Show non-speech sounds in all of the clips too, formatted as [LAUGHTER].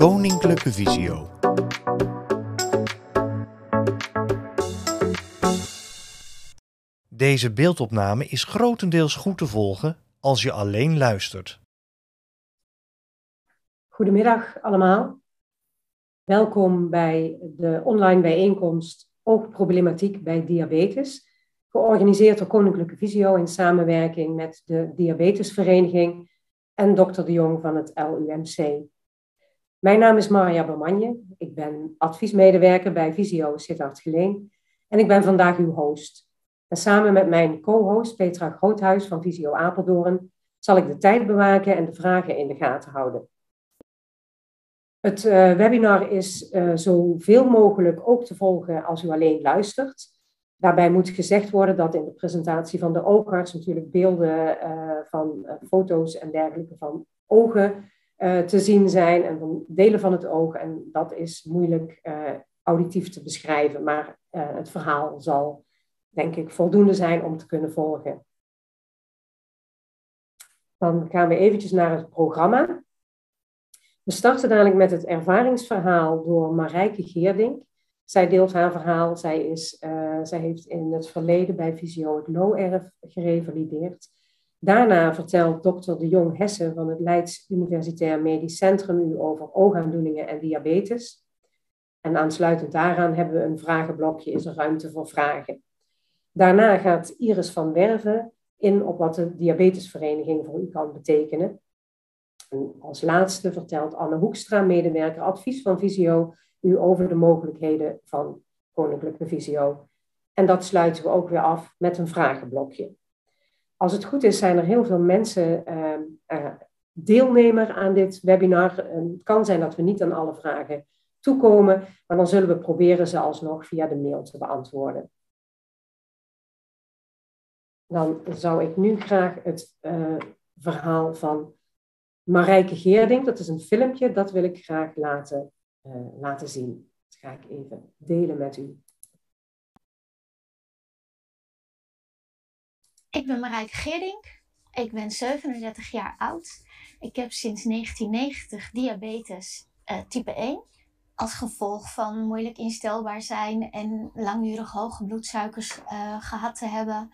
Koninklijke Visio. Deze beeldopname is grotendeels goed te volgen als je alleen luistert. Goedemiddag allemaal. Welkom bij de online bijeenkomst Oogproblematiek bij diabetes, georganiseerd door Koninklijke Visio in samenwerking met de Diabetesvereniging en dokter De Jong van het LUMC. Mijn naam is Marja Bermanje. Ik ben adviesmedewerker bij Visio Sittard Geleen en ik ben vandaag uw host. En samen met mijn co-host Petra Groothuis van Visio Apeldoorn zal ik de tijd bewaken en de vragen in de gaten houden. Het uh, webinar is uh, zoveel mogelijk ook te volgen als u alleen luistert. Daarbij moet gezegd worden dat in de presentatie van de oogarts natuurlijk beelden uh, van foto's en dergelijke van ogen te zien zijn en van delen van het oog. En dat is moeilijk auditief te beschrijven, maar het verhaal zal denk ik voldoende zijn om te kunnen volgen. Dan gaan we eventjes naar het programma. We starten dadelijk met het ervaringsverhaal door Marijke Geerdink. Zij deelt haar verhaal. Zij, is, zij heeft in het verleden bij Visio het Low-erf gerevalideerd. Daarna vertelt dokter De Jong Hessen van het Leids Universitair Medisch Centrum u over oogaandoeningen en diabetes. En aansluitend daaraan hebben we een vragenblokje, is er ruimte voor vragen. Daarna gaat Iris van Werven in op wat de diabetesvereniging voor u kan betekenen. En als laatste vertelt Anne Hoekstra, medewerker advies van Visio, u over de mogelijkheden van Koninklijke Visio. En dat sluiten we ook weer af met een vragenblokje. Als het goed is, zijn er heel veel mensen uh, uh, deelnemer aan dit webinar. het kan zijn dat we niet aan alle vragen toekomen, maar dan zullen we proberen ze alsnog via de mail te beantwoorden. Dan zou ik nu graag het uh, verhaal van Marijke Geerding, dat is een filmpje, dat wil ik graag laten, uh, laten zien. Dat ga ik even delen met u. Ik ben Marijke Geerding. Ik ben 37 jaar oud. Ik heb sinds 1990 diabetes uh, type 1. Als gevolg van moeilijk instelbaar zijn en langdurig hoge bloedsuikers uh, gehad te hebben,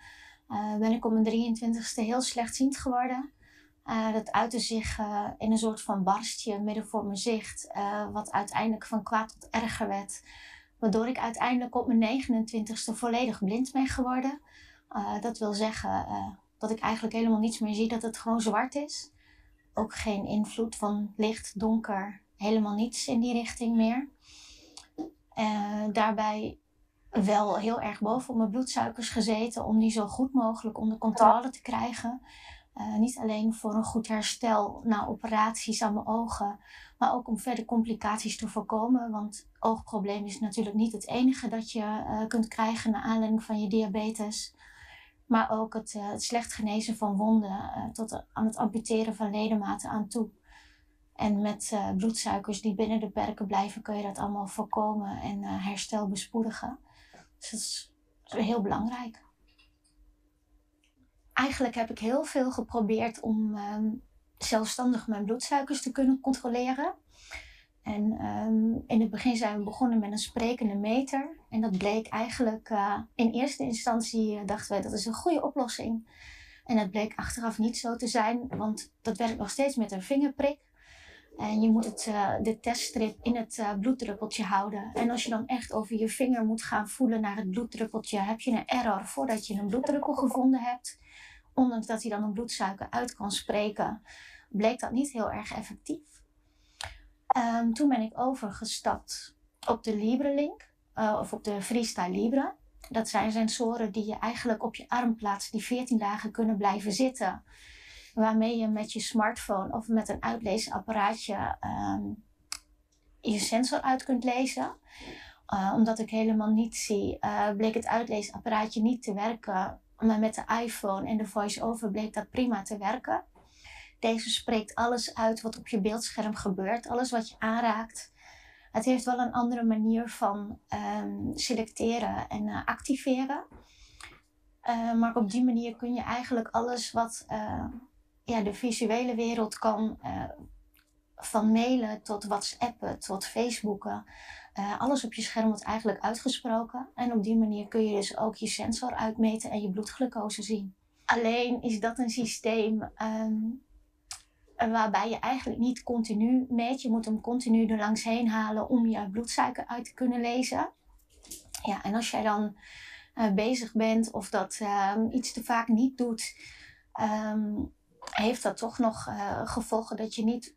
uh, ben ik op mijn 23ste heel slechtziend geworden. Dat uitte zich in een soort van barstje midden voor mijn zicht, wat uiteindelijk van kwaad tot erger werd. Waardoor ik uiteindelijk op mijn 29ste volledig blind ben geworden. Dat wil zeggen dat ik eigenlijk helemaal niets meer zie, dat het gewoon zwart is. Ook geen invloed van licht, donker, helemaal niets in die richting meer. daarbij wel heel erg boven op mijn bloedsuikers gezeten om die zo goed mogelijk onder controle te krijgen. Uh, niet alleen voor een goed herstel na operaties aan mijn ogen, maar ook om verder complicaties te voorkomen. Want oogprobleem is natuurlijk niet het enige dat je uh, kunt krijgen naar aanleiding van je diabetes. Maar ook het, uh, het slecht genezen van wonden tot aan het amputeren van ledematen aan toe. En met bloedsuikers die binnen de perken blijven kun je dat allemaal voorkomen en herstel bespoedigen. Dus dat is heel belangrijk. Eigenlijk heb ik heel veel geprobeerd om um, zelfstandig mijn bloedsuikers te kunnen controleren. En um, in het begin zijn we begonnen met een sprekende meter. En dat bleek eigenlijk uh, in eerste instantie, uh, dachten wij dat is een goede oplossing. En dat bleek achteraf niet zo te zijn, want dat werkt nog steeds met een vingerprik. En je moet het, uh, de teststrip in het bloeddruppeltje houden. En als je dan echt over je vinger moet gaan voelen naar het bloeddruppeltje, heb je een error voordat je een bloeddruppel gevonden hebt. Ondanks dat hij dan een bloedsuiker uit kan spreken, bleek dat niet heel erg effectief. Um, toen ben ik overgestapt op de LibreLink, uh, of op de Freestyle Libre. Dat zijn sensoren die je eigenlijk op je arm plaatst, die 14 dagen kunnen blijven zitten waarmee je met je smartphone of met een uitleesapparaatje um, je sensor uit kunt lezen. Uh, omdat ik helemaal niet zie, uh, bleek het uitleesapparaatje niet te werken. Maar met de iPhone en de voice-over bleek dat prima te werken. Deze spreekt alles uit wat op je beeldscherm gebeurt, alles wat je aanraakt. Het heeft wel een andere manier van um, selecteren en uh, activeren. maar op die manier kun je eigenlijk alles wat ja, de visuele wereld kan van mailen tot WhatsAppen tot Facebooken. Alles op je scherm wordt eigenlijk uitgesproken. En op die manier kun je dus ook je sensor uitmeten en je bloedglucose zien. Alleen is dat een systeem um, waarbij je eigenlijk niet continu meet. Je moet hem continu er langs heen halen om je bloedsuiker uit te kunnen lezen. Ja, en als jij dan uh, bezig bent of dat um, iets te vaak niet doet, um, heeft dat toch nog uh, gevolgen dat je niet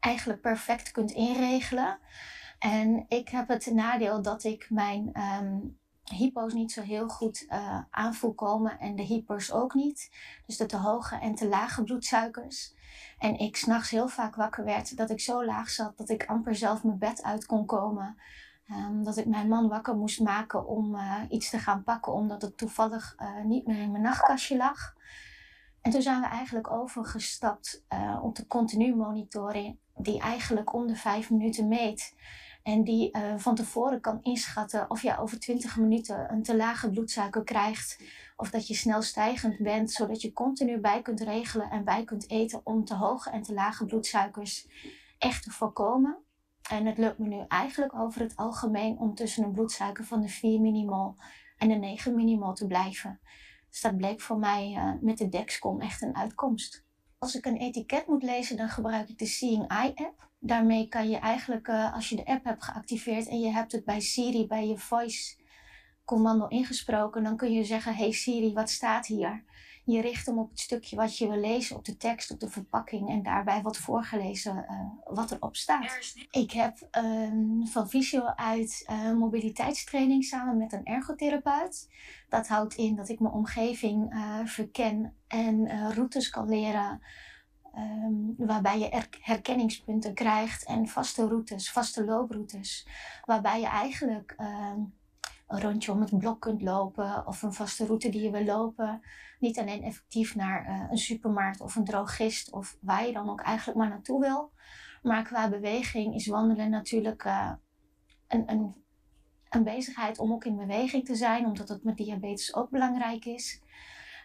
eigenlijk perfect kunt inregelen. En ik heb het nadeel dat ik mijn um, hypo's niet zo heel goed uh, komen en de hypers ook niet. Dus de te hoge en te lage bloedsuikers. En ik s'nachts heel vaak wakker werd dat ik zo laag zat dat ik amper zelf mijn bed uit kon komen. Um, dat ik mijn man wakker moest maken om uh, iets te gaan pakken, omdat het toevallig uh, niet meer in mijn nachtkastje lag. En toen zijn we eigenlijk overgestapt op de continu monitoring, die eigenlijk om de vijf minuten meet. En die uh, van tevoren kan inschatten of je over 20 minuten een te lage bloedsuiker krijgt. Of dat je snel stijgend bent, zodat je continu bij kunt regelen en bij kunt eten om te hoge en te lage bloedsuikers echt te voorkomen. En het lukt me nu eigenlijk over het algemeen om tussen een bloedsuiker van de 4 millimol en de 9 millimol te blijven. Dus dat bleek voor mij uh, met de Dexcom echt een uitkomst. Als ik een etiket moet lezen, dan gebruik ik de Seeing Eye app. Daarmee kan je eigenlijk, uh, als je de app hebt geactiveerd en je hebt het bij Siri, bij je voice commando ingesproken, dan kun je zeggen, hey Siri, wat staat hier? Je richt hem op het stukje wat je wil lezen, op de tekst, op de verpakking en daarbij wordt voorgelezen uh, wat erop staat. Ik heb um, van Visio uit uh, mobiliteitstraining samen met een ergotherapeut. Dat houdt in dat ik mijn omgeving verken en routes kan leren. Um, waarbij je herkenningspunten krijgt en vaste routes, vaste looproutes. Waarbij je eigenlijk um, een rondje om het blok kunt lopen of een vaste route die je wil lopen. Niet alleen effectief naar uh, een supermarkt of een drogist of waar je dan ook eigenlijk maar naartoe wil. Maar qua beweging is wandelen natuurlijk uh, een, een, een bezigheid om ook in beweging te zijn, omdat het met diabetes ook belangrijk is.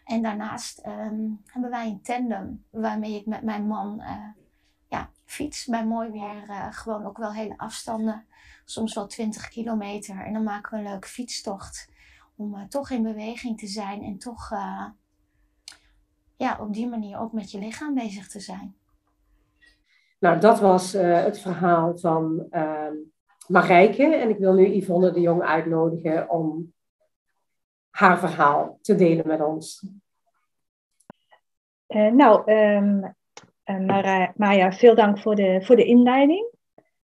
En daarnaast um, hebben wij een tandem waarmee ik met mijn man uh, ja, fiets bij mooi weer gewoon ook wel hele afstanden soms wel 20 kilometer. En dan maken we een leuke fietstocht om uh, toch in beweging te zijn en toch ja, op die manier ook met je lichaam bezig te zijn. Nou, dat was het verhaal van Marijke. En ik wil nu Yvonne de Jong uitnodigen om haar verhaal te delen met ons. Nou, um, Maya, veel dank voor de, voor de inleiding.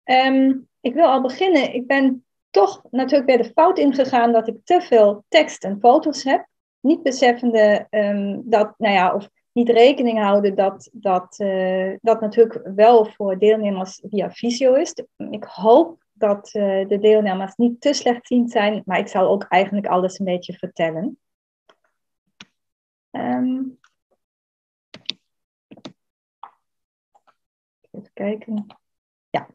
Um, ik wil al beginnen. Ik ben toch natuurlijk bij de fout ingegaan dat ik te veel tekst en foto's heb. Niet beseffende um, dat, nou ja, of niet rekening houden dat dat, uh, dat natuurlijk wel voor deelnemers via visio is. Ik hoop dat uh, de deelnemers niet te slechtziend zijn, maar ik zal ook eigenlijk alles een beetje vertellen. Um, kijken. Ja.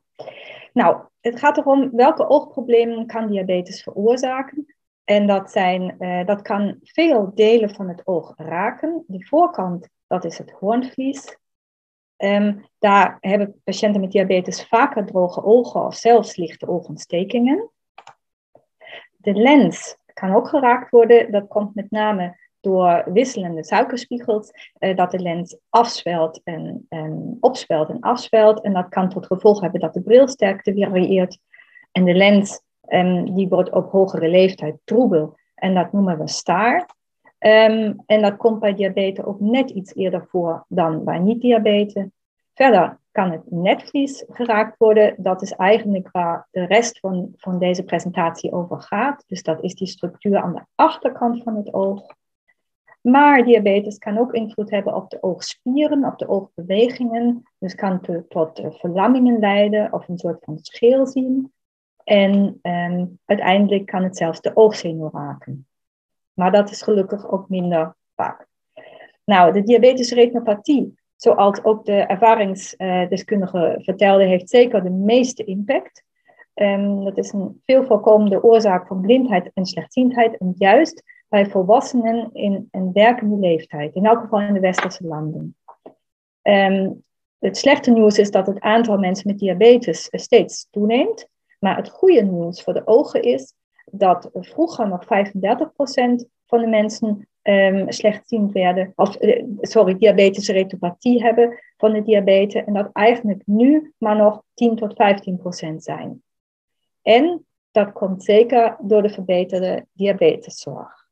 Nou, het gaat erom welke oogproblemen kan diabetes veroorzaken. En dat, zijn, uh, dat kan veel delen van het oog raken. Die voorkant, dat is het hoornvlies. Um, daar hebben patiënten met diabetes vaker droge ogen of zelfs lichte oogontstekingen. De lens kan ook geraakt worden. Dat komt met name door wisselende suikerspiegels, uh, dat de lens afzwelt en, en opzwelt en afzwelt. En dat kan tot gevolg hebben dat de brilsterkte varieert. En de lens um, die wordt op hogere leeftijd troebel. En dat noemen we staar. Um, en dat komt bij diabetes ook net iets eerder voor dan bij niet-diabetes. Verder kan het netvlies geraakt worden. Dat is eigenlijk waar de rest van, van deze presentatie over gaat. Dus dat is die structuur aan de achterkant van het oog. Maar diabetes kan ook invloed hebben op de oogspieren, op de oogbewegingen. Dus kan tot verlammingen leiden of een soort van scheel zien. En um, uiteindelijk kan het zelfs de oogzenuw raken. Maar dat is gelukkig ook minder vaak. Nou, de diabetesretinopathie, zoals ook de ervaringsdeskundige vertelde, heeft zeker de meeste impact. Um, dat is een veel voorkomende oorzaak van blindheid en slechtziendheid. En juist bij volwassenen in een werkende leeftijd, in elk geval in de westerse landen. Um, het slechte nieuws is dat het aantal mensen met diabetes steeds toeneemt. Maar het goede nieuws voor de ogen is dat vroeger nog 35% van de mensen um, slechtziend werden, of uh, sorry, diabetische retopathie hebben van de diabetes. En dat eigenlijk nu maar nog 10 tot 15% zijn. En dat komt zeker door de verbeterde diabeteszorg.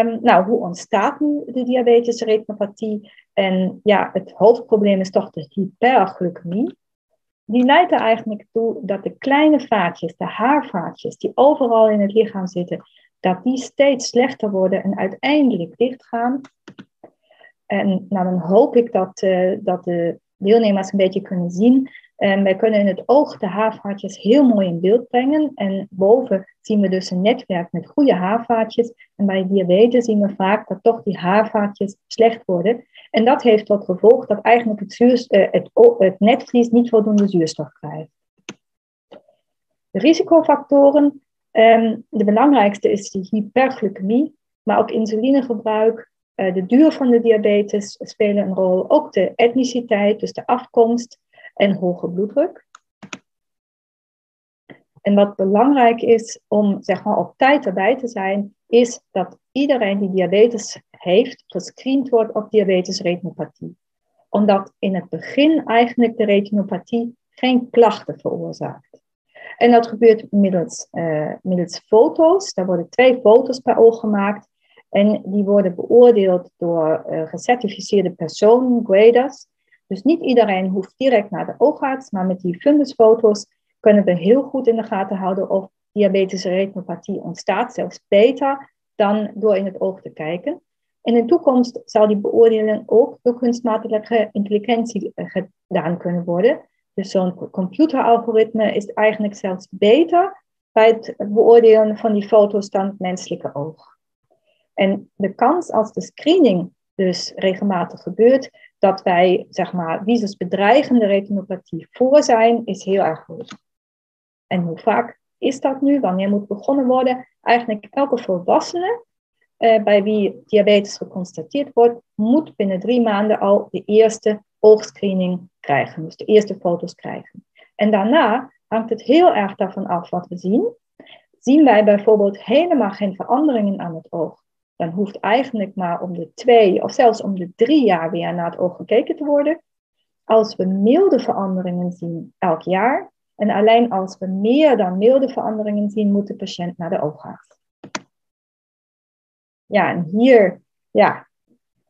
Um, nou, hoe ontstaat nu de diabetische retinopathie? En ja, het hoofdprobleem is toch de hyperglycemie. Die leidt er eigenlijk toe dat de kleine vaatjes, de haarvaatjes, die overal in het lichaam zitten, dat die steeds slechter worden en uiteindelijk dichtgaan. En nou, dan hoop ik dat, uh, dat de deelnemers een beetje kunnen zien en wij kunnen in het oog de haarvaatjes heel mooi in beeld brengen. En boven zien we dus een netwerk met goede haarvaatjes. En bij diabetes zien we vaak dat toch die haarvaatjes slecht worden. En dat heeft tot gevolg dat eigenlijk het, eh, het, het netvlies niet voldoende zuurstof krijgt. De risicofactoren, ehm, de belangrijkste is die hyperglycemie, maar ook insulinegebruik, eh, de duur van de diabetes spelen een rol. Ook de etniciteit, dus de afkomst, en hoge bloeddruk. En wat belangrijk is om zeg maar, op tijd erbij te zijn, is dat iedereen die diabetes heeft, gescreend wordt op diabetes retinopathie. Omdat in het begin eigenlijk de retinopathie geen klachten veroorzaakt. En dat gebeurt middels, uh, middels foto's. Daar worden twee foto's per oog gemaakt. En die worden beoordeeld door uh, gecertificeerde personen, graders. Dus niet iedereen hoeft direct naar de oogarts, maar met die fundusfoto's kunnen we heel goed in de gaten houden of diabetische retinopathie ontstaat, zelfs beter dan door in het oog te kijken. In de toekomst zal die beoordeling ook door kunstmatige intelligentie eh, gedaan kunnen worden. Dus zo'n computeralgoritme is eigenlijk zelfs beter bij het beoordelen van die foto's dan het menselijke oog. En de kans als de screening dus regelmatig gebeurt, dat wij, zeg maar, bedreigende retinopathie voor zijn, is heel erg goed. En hoe vaak is dat nu? Wanneer moet begonnen worden? Eigenlijk elke volwassene uh, bij wie diabetes geconstateerd wordt, moet binnen drie maanden al de eerste oogscreening krijgen, dus de eerste foto's krijgen. En daarna hangt het heel erg daarvan af wat we zien. Zien wij bijvoorbeeld helemaal geen veranderingen aan het oog, dan hoeft eigenlijk maar om de twee of zelfs om de drie jaar weer naar het oog gekeken te worden. Als we milde veranderingen zien elk jaar, en alleen als we meer dan milde veranderingen zien, moet de patiënt naar de oogarts. Ja, en hier ja,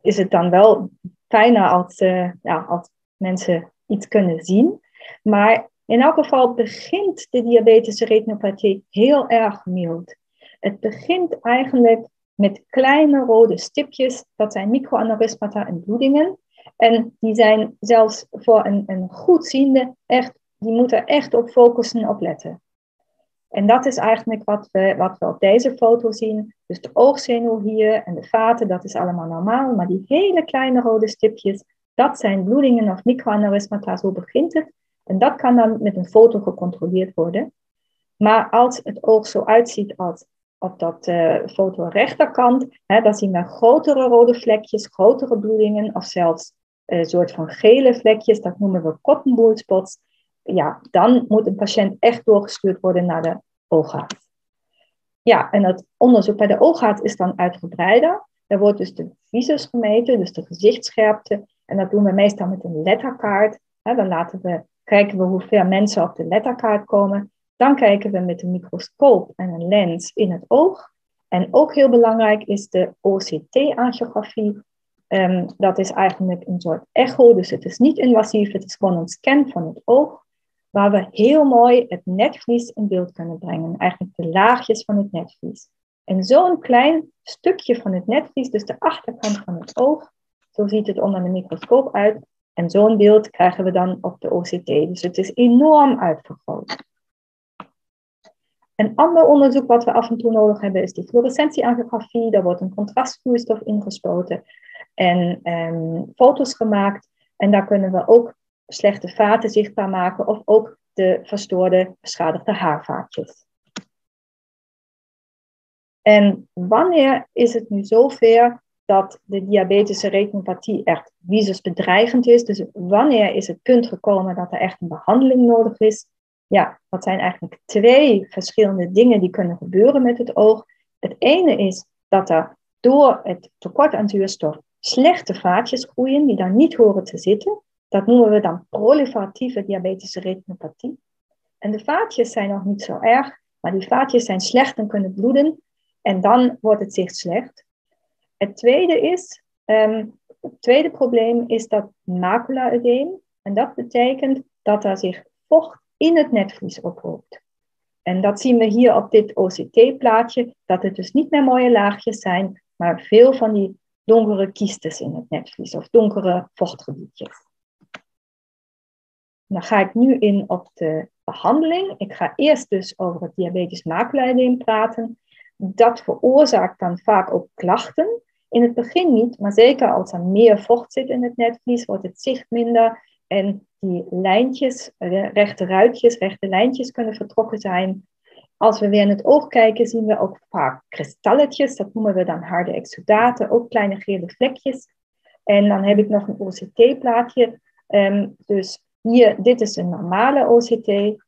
is het dan wel fijner als, uh, ja, als mensen iets kunnen zien. Maar in elk geval begint de diabetische retinopathie heel erg mild. Het begint eigenlijk met kleine rode stipjes. Dat zijn microaneurysmata en bloedingen. En die zijn zelfs voor een, een goedziende echt, die moeten echt op focussen, op letten. En dat is eigenlijk wat we, wat we op deze foto zien. Dus de oogzenuw hier en de vaten, dat is allemaal normaal. Maar die hele kleine rode stipjes, dat zijn bloedingen of microaneurysmata, zo begint het. En dat kan dan met een foto gecontroleerd worden. Maar als het oog zo uitziet als op dat uh, foto rechterkant, hè, dan zien we grotere rode vlekjes, grotere bloedingen of zelfs een uh, soort van gele vlekjes, dat noemen we cotton wool spots. Ja, dan moet een patiënt echt doorgestuurd worden naar de oogarts. Ja, en het onderzoek bij de oogarts is dan uitgebreider. Er wordt dus de visus gemeten, dus de gezichtsscherpte. En dat doen we meestal met een letterkaart. dan laten we, kijken we hoeveel mensen op de letterkaart komen. Dan kijken we met een microscoop en een lens in het oog. En ook heel belangrijk is de OCT-angiografie. Um, dat is eigenlijk een soort echo, dus het is niet invasief, het is gewoon een scan van het oog, waar we heel mooi het netvlies in beeld kunnen brengen, eigenlijk de laagjes van het netvlies. En zo'n klein stukje van het netvlies, dus de achterkant van het oog, zo ziet het onder de microscoop uit. En zo'n beeld krijgen we dan op de OCT. Dus het is enorm uitvergroot. Een ander onderzoek wat we af en toe nodig hebben is die fluorescentieangiografie. Daar wordt een contrastvloeistof ingespoten en um, foto's gemaakt. En daar kunnen we ook slechte vaten zichtbaar maken of ook de verstoorde, beschadigde haarvaatjes. En wanneer is het nu zover dat de diabetische retinopathie echt visusbedreigend is. Dus wanneer is het punt gekomen dat er echt een behandeling nodig is? Ja, dat zijn eigenlijk twee verschillende dingen die kunnen gebeuren met het oog. Het ene is dat er door het tekort aan zuurstof slechte vaatjes groeien die daar niet horen te zitten. Dat noemen we dan proliferatieve diabetische retinopathie. En de vaatjes zijn nog niet zo erg, maar die vaatjes zijn slecht en kunnen bloeden. En dan wordt het zicht slecht. Het tweede is, um, het tweede probleem is dat macula-edeem. En dat betekent dat er zich vocht in het netvlies ophoopt. En dat zien we hier op dit OCT-plaatje, dat het dus niet meer mooie laagjes zijn, maar veel van die donkere kiestes in het netvlies of donkere vochtgebiedjes. Dan ga ik nu in op de behandeling. Ik ga eerst dus over het diabetes macula praten. Dat veroorzaakt dan vaak ook klachten. In het begin niet, maar zeker als er meer vocht zit in het netvlies, wordt het zicht minder en die lijntjes, rechte ruitjes, rechte lijntjes kunnen vertrokken zijn. Als we weer in het oog kijken, zien we ook vaak kristalletjes, dat noemen we dan harde exudaten, ook kleine gele vlekjes. En dan heb ik nog een OCT-plaatje. Ehm, dus hier, dit is een normale OCT.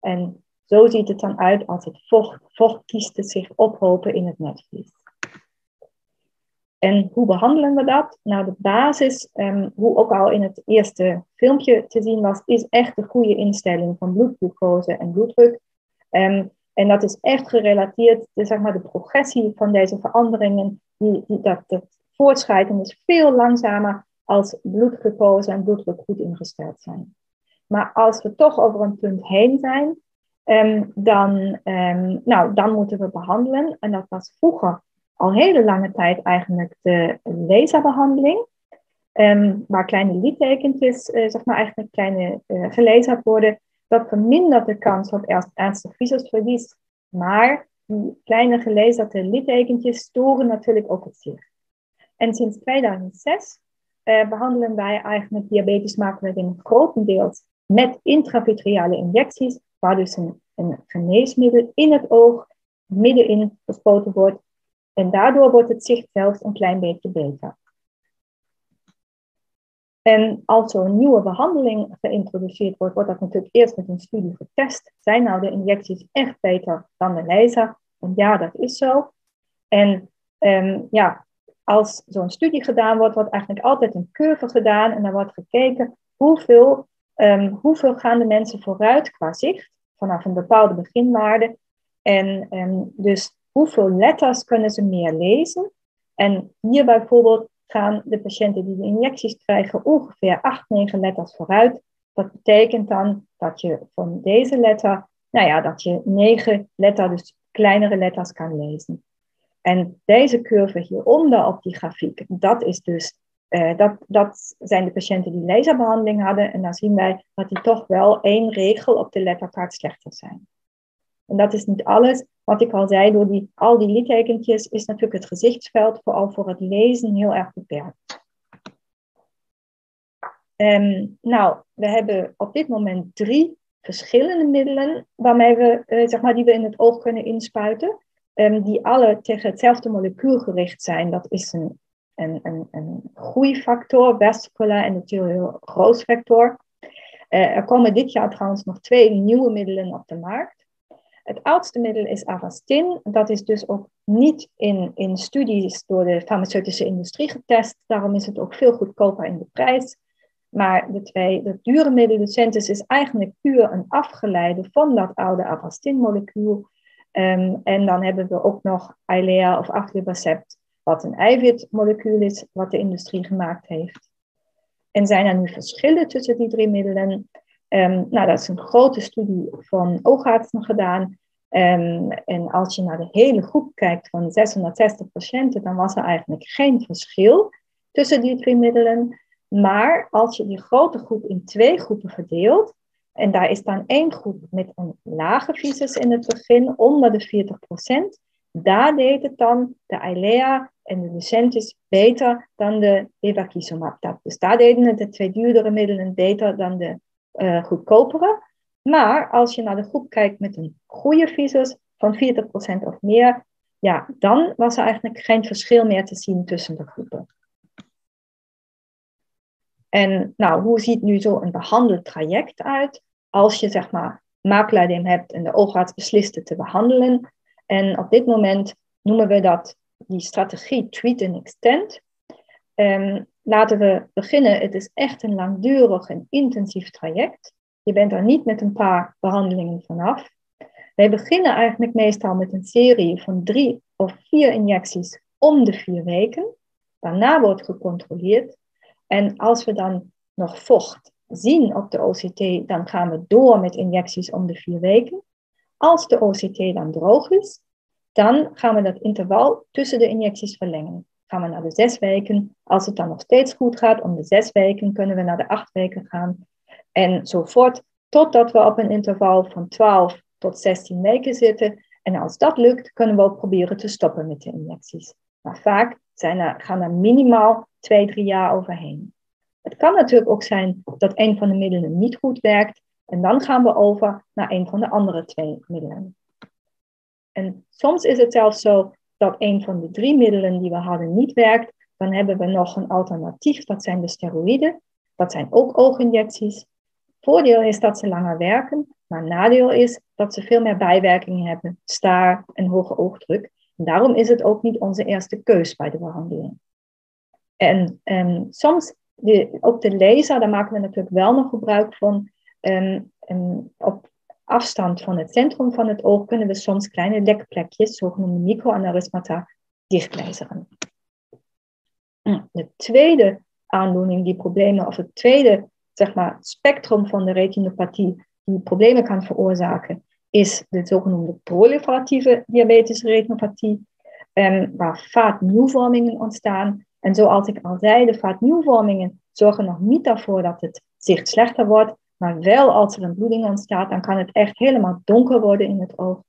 En zo ziet het dan uit als het vocht, vochtkiesten zich ophopen in het netvlies. En hoe behandelen we dat? Nou, de basis, um, hoe ook al in het eerste filmpje te zien was, is echt de goede instelling van bloedglucose en bloeddruk. Um, en dat is echt gerelateerd, de, zeg maar, de progressie van deze veranderingen, die, die, dat het voortschrijden is veel langzamer als bloedglucose en bloeddruk goed ingesteld zijn. Maar als we toch over een punt heen zijn, um, dan, nou, dan moeten we behandelen. En dat was vroeger al hele lange tijd eigenlijk de laserbehandeling. Um, waar kleine littekentjes, uh, zeg maar eigenlijk kleine uh, worden. Dat vermindert de kans op ernstig visusverlies. Maar die kleine gelezerde littekentjes storen natuurlijk ook het zicht. En sinds 2006 uh, eh, behandelen wij eigenlijk diabetes maculaedem grotendeels met intravitreale injecties, waar dus een geneesmiddel in het oog middenin gespoten wordt en daardoor wordt het zicht zelfs een klein beetje beter. En als een nieuwe behandeling geïntroduceerd wordt, wordt dat natuurlijk eerst met een studie getest. Zijn nou de injecties echt beter dan de laser? En ja, dat is zo. En um, ja, als zo'n studie gedaan wordt, wordt eigenlijk altijd een curve gedaan en dan wordt gekeken hoeveel, um, hoeveel gaan de mensen vooruit qua zicht vanaf een bepaalde beginwaarde. En um, dus hoeveel letters kunnen ze meer lezen. En hier bijvoorbeeld gaan de patiënten die de injecties krijgen ongeveer 8, 9 letters vooruit. Dat betekent dan dat je van deze letter, nou ja, dat je 9 letters, dus kleinere letters kan lezen. En deze curve hieronder op die grafiek, dat is dus uh, dat, dat zijn de patiënten die laserbehandeling hadden. En dan zien wij dat die toch wel één regel op de letterkaart slechter zijn. En dat is niet alles. Wat ik al zei, door die, al die littekentjes is natuurlijk het gezichtsveld, vooral voor het lezen, heel erg beperkt. Um, nou, we hebben op dit moment drie verschillende middelen waarmee we, uh, zeg maar, die we in het oog kunnen inspuiten. Um, die alle tegen hetzelfde molecuul gericht zijn. Dat is een, een, een, een groeifactor, en natuurlijk grootfactor. Uh, er komen dit jaar trouwens nog twee nieuwe middelen op de markt. Het oudste middel is Avastin. Dat is dus ook niet in, in studies door de farmaceutische industrie getest. Daarom is het ook veel goedkoper in de prijs. Maar de twee, de dure middel, Lucentis, is eigenlijk puur een afgeleide van dat oude Avastin-molecuul. Um, en dan hebben we ook nog Eylea of Aflibercept, wat een eiwitmolecuul is, wat de industrie gemaakt heeft. En zijn er nu verschillen tussen die drie middelen? Um, nou, dat is een grote studie van oogartsen gedaan. Um, en als je naar de hele groep kijkt van 660 patiënten, dan was er eigenlijk geen verschil tussen die drie middelen. Maar als je die grote groep in twee groepen verdeelt, en daar is dan één groep met een lage visus in het begin, onder de 40%, daar deed het dan de Eilea en de Lucentis beter dan de Bevacizumab. Dus daar deden het de twee duurdere middelen beter dan de uh, goedkopere. Maar als je naar de groep kijkt met een goede visus van 40% of meer, ja, dan was er eigenlijk geen verschil meer te zien tussen de groepen. En nou, hoe ziet nu zo een behandeltraject uit? Als je zeg maar makelaardem hebt en de oogarts beslist te behandelen. En op dit moment noemen we dat die strategie Treat and Extend. Um, laten we beginnen. Het is echt een langdurig en intensief traject. Je bent er niet met een paar behandelingen vanaf. Wij beginnen eigenlijk meestal met een serie van drie of vier injecties om de vier weken. Daarna wordt gecontroleerd. En als we dan nog vocht zien op de OCT, dan gaan we door met injecties om de vier weken. Als de OCT dan droog is, dan gaan we dat interval tussen de injecties verlengen. Gaan we naar de zes weken. Als het dan nog steeds goed gaat, om de zes weken kunnen we naar de acht weken gaan. En zo voort, totdat we op een interval van 12 tot 16 weken zitten. En als dat lukt, kunnen we ook proberen te stoppen met de injecties. Maar vaak zijn er, gaan er minimaal twee, drie jaar overheen. Het kan natuurlijk ook zijn dat een van de middelen niet goed werkt. En dan gaan we over naar een van de andere twee middelen. En soms is het zelfs zo dat een van de drie middelen die we hadden niet werkt. Dan hebben we nog een alternatief, dat zijn de steroïden. Dat zijn ook ooginjecties. Voordeel is dat ze langer werken, maar nadeel is dat ze veel meer bijwerkingen hebben, staar en hoge oogdruk. Daarom is het ook niet onze eerste keus bij de behandeling. En um, soms, de, ook de laser, daar maken we natuurlijk wel nog gebruik van. Um, um, op afstand van het centrum van het oog kunnen we soms kleine lekplekjes, zogenoemde microaneurysmata, dichtlaseren. De tweede aandoening die problemen, of het tweede zeg maar, spectrum van de retinopathie die problemen kan veroorzaken, is de zogenoemde proliferatieve diabetische retinopathie, um, waar vaatnieuwvormingen ontstaan. En zoals ik al zei, de vaatnieuwvormingen zorgen nog niet ervoor dat het zicht slechter wordt, maar wel als er een bloeding ontstaat, dan kan het echt helemaal donker worden in het oog.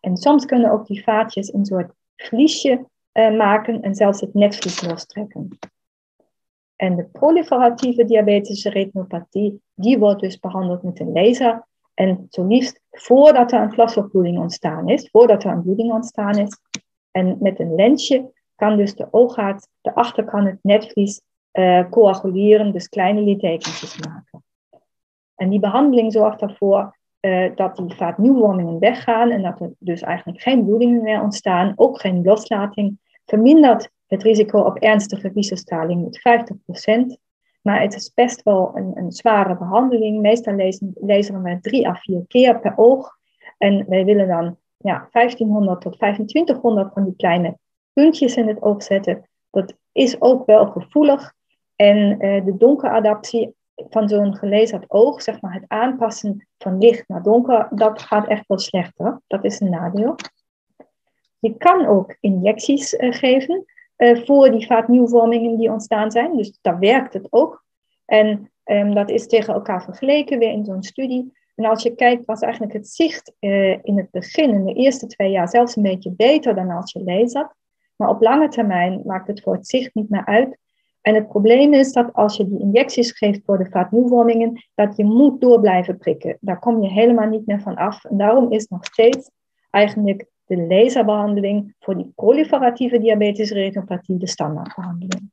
En soms kunnen ook die vaatjes een soort vliesje uh, maken en zelfs het netvlies lostrekken. En de proliferatieve diabetische retinopathie, die wordt dus behandeld met een laser. En zo liefst voordat er een glasverbloeding ontstaan is, voordat er een bloeding ontstaan is. En met een lensje kan dus de oogarts de achterkant het netvlies uh, coaguleren, dus kleine littekentjes maken. En die behandeling zorgt ervoor uh, dat die vaatnieuwvormingen weggaan en dat er dus eigenlijk geen bloedingen meer ontstaan, ook geen loslating. Vermindert het risico op ernstige visusstraling met 50%. Maar het is best wel een, een zware behandeling. Meestal lezen, lezen we drie à vier keer per oog. En wij willen dan ja, 1500 tot 2500 van die kleine puntjes in het oog zetten. Dat is ook wel gevoelig. En uh, de donkeradaptie van zo'n gelezerd oog, zeg maar het aanpassen van licht naar donker, dat gaat echt wel slechter. Dat is een nadeel. Je kan ook injecties uh, geven uh, voor die vaatnieuwvormingen die ontstaan zijn. Dus daar werkt het ook. En um, dat is tegen elkaar vergeleken weer in zo'n studie. En als je kijkt, was eigenlijk het zicht uh, in het begin, in de eerste twee jaar, zelfs een beetje beter dan als je lasert. Maar op lange termijn maakt het voor het zicht niet meer uit. En het probleem is dat als je die injecties geeft voor de vaatnieuwvormingen, dat je moet door blijven prikken. Daar kom je helemaal niet meer van af. En daarom is nog steeds eigenlijk de laserbehandeling voor die proliferatieve diabetische retinopathie de standaardbehandeling.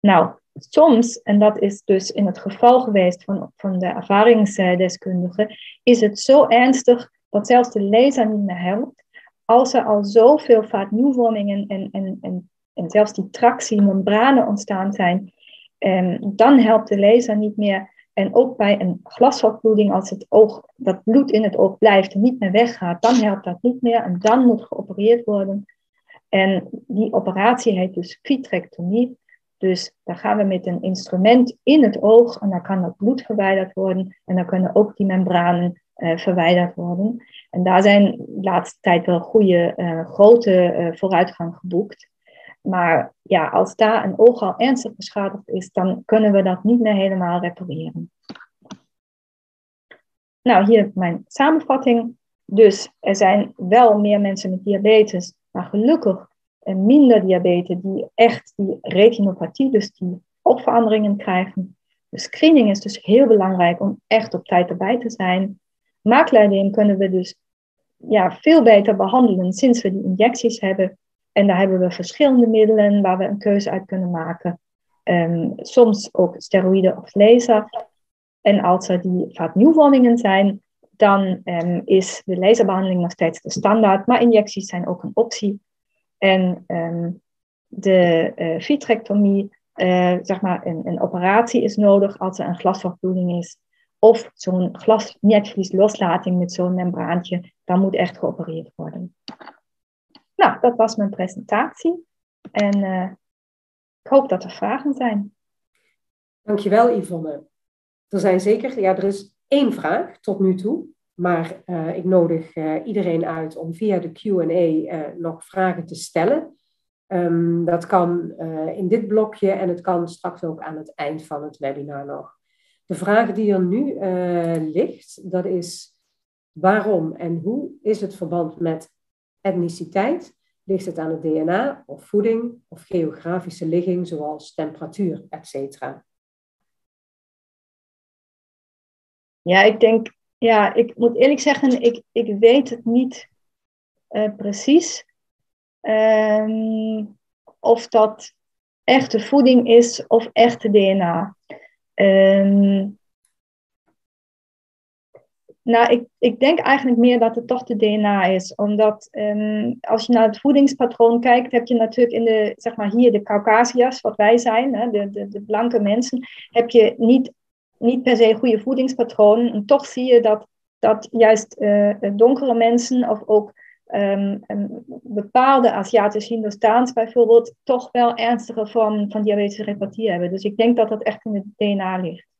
Nou, soms, en dat is dus in het geval geweest van, van de ervaringsdeskundigen, is het zo ernstig dat zelfs de laser niet meer helpt. Als er al zoveel vaatnieuwvormingen en, en, en en zelfs die tractie, membranen ontstaan zijn, um, dan helpt de laser niet meer. En ook bij een glasverbloeding, als het oog, dat bloed in het oog blijft en niet meer weggaat, dan helpt dat niet meer en dan moet geopereerd worden. En die operatie heet dus vitrectomie. Dus daar gaan we met een instrument in het oog en dan kan dat bloed verwijderd worden en dan kunnen ook die membranen uh, verwijderd worden. En daar zijn de laatste tijd wel goede, uh, grote uh, vooruitgang geboekt. Maar ja, als daar een oog al ernstig beschadigd is, dan kunnen we dat niet meer helemaal repareren. Nou, hier mijn samenvatting. Dus er zijn wel meer mensen met diabetes, maar gelukkig minder diabetes die echt die retinopathie, dus die opveranderingen krijgen. De screening is dus heel belangrijk om echt op tijd erbij te zijn. Maakleiding kunnen we dus ja, veel beter behandelen sinds we die injecties hebben. En daar hebben we verschillende middelen waar we een keuze uit kunnen maken. Um, soms ook steroïden of laser. En als er die vaak nieuwvormingen zijn, dan um, is de laserbehandeling nog steeds de standaard. Maar injecties zijn ook een optie. En um, de uh, vitrectomie, uh, zeg maar, een, een, operatie is nodig als er een glasverbloeding is. Of zo'n loslating met zo'n membraantje, dan moet echt geopereerd worden. Nou, dat was mijn presentatie. En uh, ik hoop dat er vragen zijn. Dankjewel Yvonne. Er zijn zeker, ja, er is één vraag tot nu toe. Maar uh, ik nodig uh, iedereen uit om via de QA nog vragen te stellen. Um, dat kan in dit blokje en het kan straks ook aan het eind van het webinar nog. De vraag die er nu ligt, dat is waarom en hoe is het verband met etniciteit? Ligt het aan het DNA of voeding of geografische ligging zoals temperatuur, etc.? Ja, ik denk, ja, ik moet eerlijk zeggen, ik, ik weet het niet uh, precies. Um, of dat echte voeding is of echte DNA. Um, nou, ik, ik denk eigenlijk meer dat het toch de DNA is. Omdat um, als je naar het voedingspatroon kijkt, heb je natuurlijk in de, zeg maar hier de Caucasiërs, wat wij zijn, hè, de, de, de blanke mensen, heb je niet, niet per se goede voedingspatronen. En toch zie je dat, dat juist uh, donkere mensen of ook um, bepaalde Aziatische Hindoestaans bijvoorbeeld, toch wel ernstige vormen van diabetes repatie hebben. Dus ik denk dat dat echt in het DNA ligt.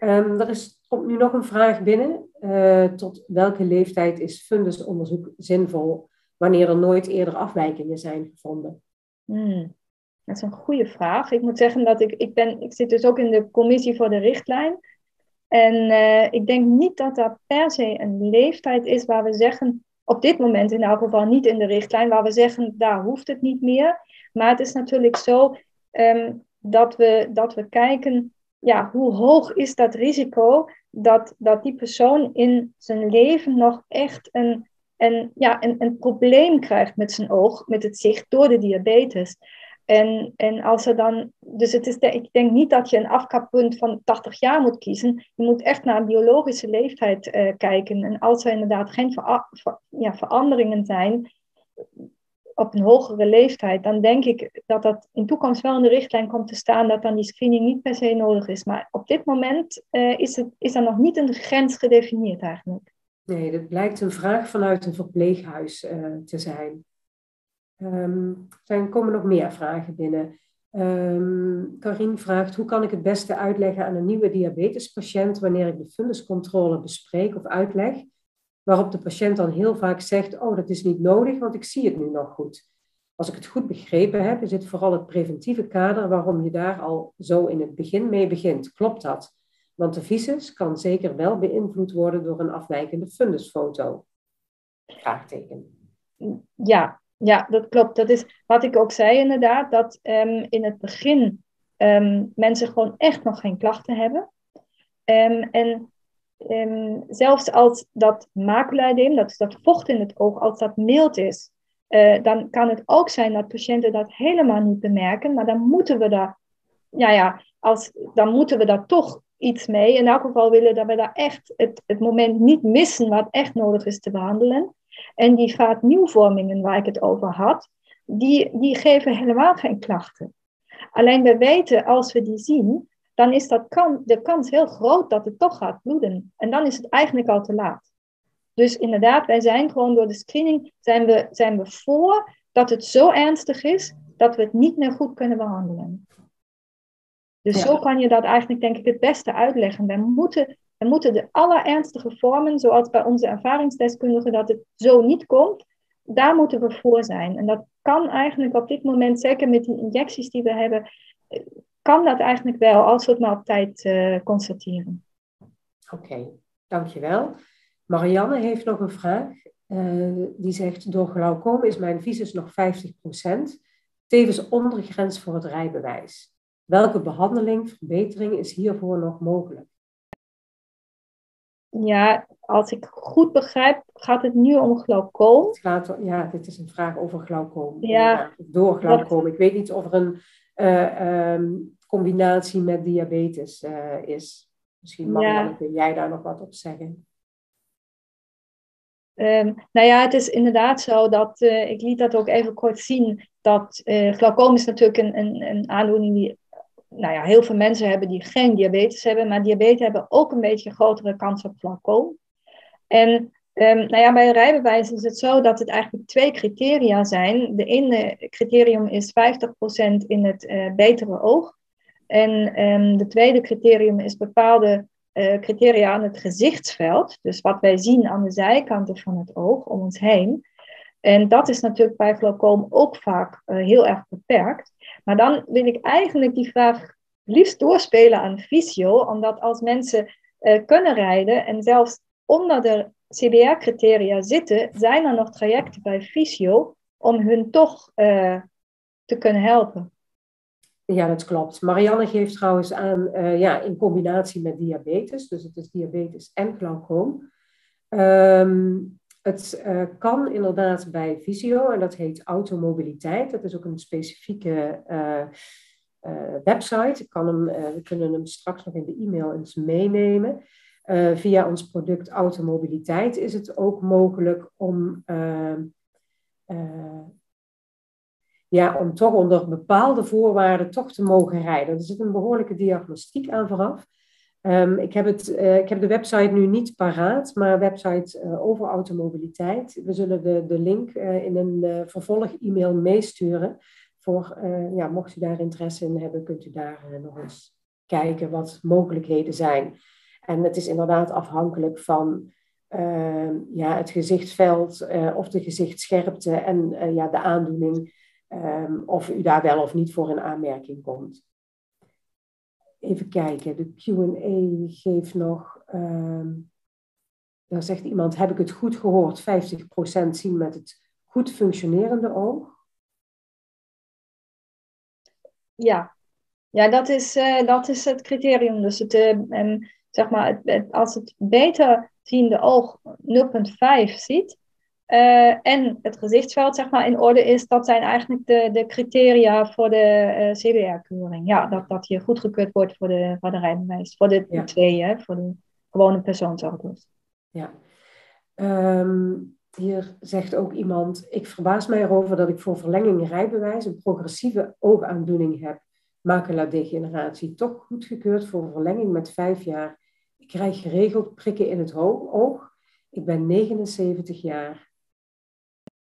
Um, er is, komt nu nog een vraag binnen. Uh, tot welke leeftijd is fundusonderzoek zinvol wanneer er nooit eerder afwijkingen zijn gevonden? Hmm, dat is een goede vraag. Ik moet zeggen dat ik, ik, ben, ik zit dus ook in de commissie voor de richtlijn. En uh, ik denk niet dat dat per se een leeftijd is waar we zeggen, op dit moment in elk geval niet in de richtlijn, waar we zeggen, daar hoeft het niet meer. Maar het is natuurlijk zo um, dat, we, dat we kijken ja, hoe hoog is dat risico dat, dat die persoon in zijn leven nog echt een, een, ja, een, een probleem krijgt met zijn oog, met het zicht door de diabetes. En, en als er dan, dus het is, ik denk niet dat je een afkappunt van 80 jaar moet kiezen. Je moet echt naar een biologische leeftijd uh, kijken. En als er inderdaad geen ver, ja, veranderingen zijn, op een hogere leeftijd, dan denk ik dat dat in toekomst wel in de richtlijn komt te staan dat dan die screening niet per se nodig is. Maar op dit moment uh, is, het, is er nog niet een grens gedefinieerd eigenlijk. Nee, dat blijkt een vraag vanuit een verpleeghuis uh, te zijn. Er komen nog meer vragen binnen. Um, Karin vraagt, hoe kan ik het beste uitleggen aan een nieuwe diabetespatiënt wanneer ik de funduscontrole bespreek of uitleg? Waarop de patiënt dan heel vaak zegt, oh dat is niet nodig, want ik zie het nu nog goed. Als ik het goed begrepen heb, is het vooral het preventieve kader waarom je daar al zo in het begin mee begint. Klopt dat? Want de visus kan zeker wel beïnvloed worden door een afwijkende fundusfoto. Vraagteken. Ja, ja, dat klopt. Dat is wat ik ook zei inderdaad, dat um, in het begin um, mensen gewoon echt nog geen klachten hebben. Um, en um, zelfs als dat maculaedeem, dat dat vocht in het oog, als dat mild is, uh, dan kan het ook zijn dat patiënten dat helemaal niet bemerken, maar dan moeten we daar, ja, ja, als, dan moeten we daar toch iets mee. In elk geval willen dat we daar echt het, het moment niet missen wat echt nodig is te behandelen. En die vaatnieuwvormingen waar ik het over had, die, die geven helemaal geen klachten. Alleen we weten, als we die zien, dan is dat kan, de kans heel groot dat het toch gaat bloeden. En dan is het eigenlijk al te laat. Dus inderdaad, wij zijn gewoon door de screening, zijn we, zijn we voor dat het zo ernstig is dat we het niet meer goed kunnen behandelen. Dus zo kan je dat eigenlijk, denk ik, het beste uitleggen. Wij moeten, wij moeten de allerernstige vormen, zoals bij onze ervaringsdeskundigen, dat het zo niet komt, daar moeten we voor zijn. En dat kan eigenlijk op dit moment, zeker met die injecties die we hebben, kan dat eigenlijk wel, als we het maar op tijd uh, constateren. Oké, okay, dankjewel. Marianne heeft nog een vraag. Uh, die zegt, door glaucoom is mijn visus nog 50%, tevens onder de grens voor het rijbewijs. Welke behandeling, verbetering is hiervoor nog mogelijk? Ja, als ik goed begrijp, gaat het nu om glaucoom. Ja, dit is een vraag over glaucoom. Ja. Door glaucoom. Ik weet niet of er een eh, ehm, combinatie met diabetes eh, is. Misschien, Ja. kun jij daar nog wat op zeggen? Ehm, nou ja, het is inderdaad zo dat, eh, ik liet dat ook even kort zien, dat glaucoom is natuurlijk een, een, een aandoening die, nou ja, heel veel mensen hebben die geen diabetes hebben, maar diabetes hebben ook een beetje grotere kans op glaucoom. En ehm, nou ja, bij een rijbewijs is het zo dat het eigenlijk twee criteria zijn. De ene criterium is 50% in het eh, betere oog. En ehm, de tweede criterium is bepaalde eh, criteria aan het gezichtsveld. Dus wat wij zien aan de zijkanten van het oog om ons heen. En dat is natuurlijk bij glaucoom ook vaak eh, heel erg beperkt. Maar dan wil ik eigenlijk die vraag liefst doorspelen aan fysio, omdat als mensen kunnen rijden en zelfs onder de CBR-criteria zitten, zijn er nog trajecten bij fysio om hun toch eh, te kunnen helpen. Ja, dat klopt. Marianne geeft trouwens aan, eh, ja, in combinatie met diabetes, dus het is diabetes en glaucoom. Ehm, het eh, kan inderdaad bij fysio, en dat heet automobiliteit. Dat is ook een specifieke website. Kan hem, we kunnen hem straks nog in de e-mail eens meenemen. Eh, via ons product Automobiliteit is het ook mogelijk om ehm, eh, ja, om toch onder bepaalde voorwaarden toch te mogen rijden. Er zit een behoorlijke diagnostiek aan vooraf. Ehm, ik, heb het, eh, ik heb de website nu niet paraat, maar website eh, over automobiliteit. We zullen de, de link eh, in een eh, vervolg-e-mail meesturen. Voor, eh, ja, mocht u daar interesse in hebben, kunt u daar eh, nog eens kijken wat mogelijkheden zijn. En het is inderdaad afhankelijk van ehm, ja, het gezichtsveld eh, of de gezichtsscherpte en eh, ja, de aandoening. Ehm, of u daar wel of niet voor in aanmerking komt. Even kijken, de QA geeft nog. ehm, daar zegt iemand: Heb ik het goed gehoord? 50% zien met het goed functionerende oog. Ja, ja dat, is, eh, dat is het criterium. Dus het, em, zeg maar, het, het- als het beter ziende oog 0,5 ziet eh, en het gezichtsveld zeg maar, in orde is, dat zijn eigenlijk de, de criteria voor de eh, CBR-keuring. Ja, dat, dat hier goedgekeurd wordt voor de, voor de rijbewijs. Voor de Ja. twee, hè, voor de gewone persoonsauto's. Ja. Ehm, hier zegt ook iemand: Ik verbaas mij erover dat ik voor verlenging rijbewijs een progressieve oogaandoening heb. Maculadegeneratie, toch goedgekeurd voor verlenging met vijf jaar. Ik krijg geregeld prikken in het oog. Ik ben 79 jaar.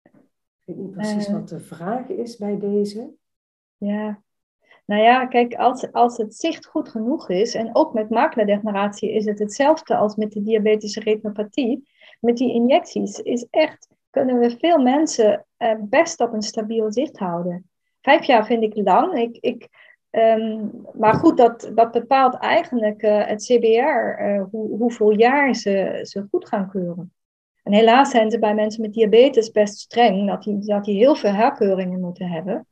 Ik weet niet precies Eh. wat de vraag is bij deze. Ja, nou ja, kijk, als, als het zicht goed genoeg is, en ook met maculadegeneratie is het hetzelfde als met de diabetische retinopathie, met die injecties is echt, kunnen we veel mensen eh, best op een stabiel zicht houden. Vijf jaar vind ik lang, ik, ik, ehm, maar goed, dat, dat bepaalt eigenlijk eh, het CBR, eh, hoe, hoeveel jaar ze, ze goed gaan keuren. En helaas zijn ze bij mensen met diabetes best streng, dat die, dat die heel veel herkeuringen moeten hebben.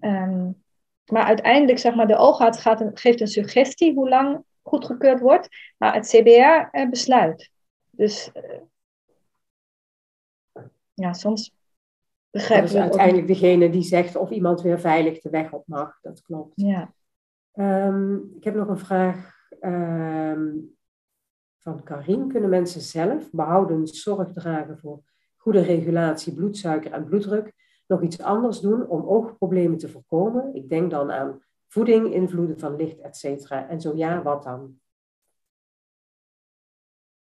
Ehm, maar uiteindelijk, zeg maar, de oogarts gaat geeft een suggestie hoe lang goedgekeurd wordt, maar het CBR eh, besluit. Dus ja, soms Dat begrijpen is ook uiteindelijk degene die zegt of iemand weer veilig de weg op mag. Dat klopt. Ja. Ehm, ik heb nog een vraag ehm, van Karin. Kunnen mensen zelf behouden zorg dragen voor goede regulatie bloedsuiker en bloeddruk nog iets anders doen om oogproblemen te voorkomen? Ik denk dan aan voeding, invloeden van licht, etc. En zo ja, wat dan?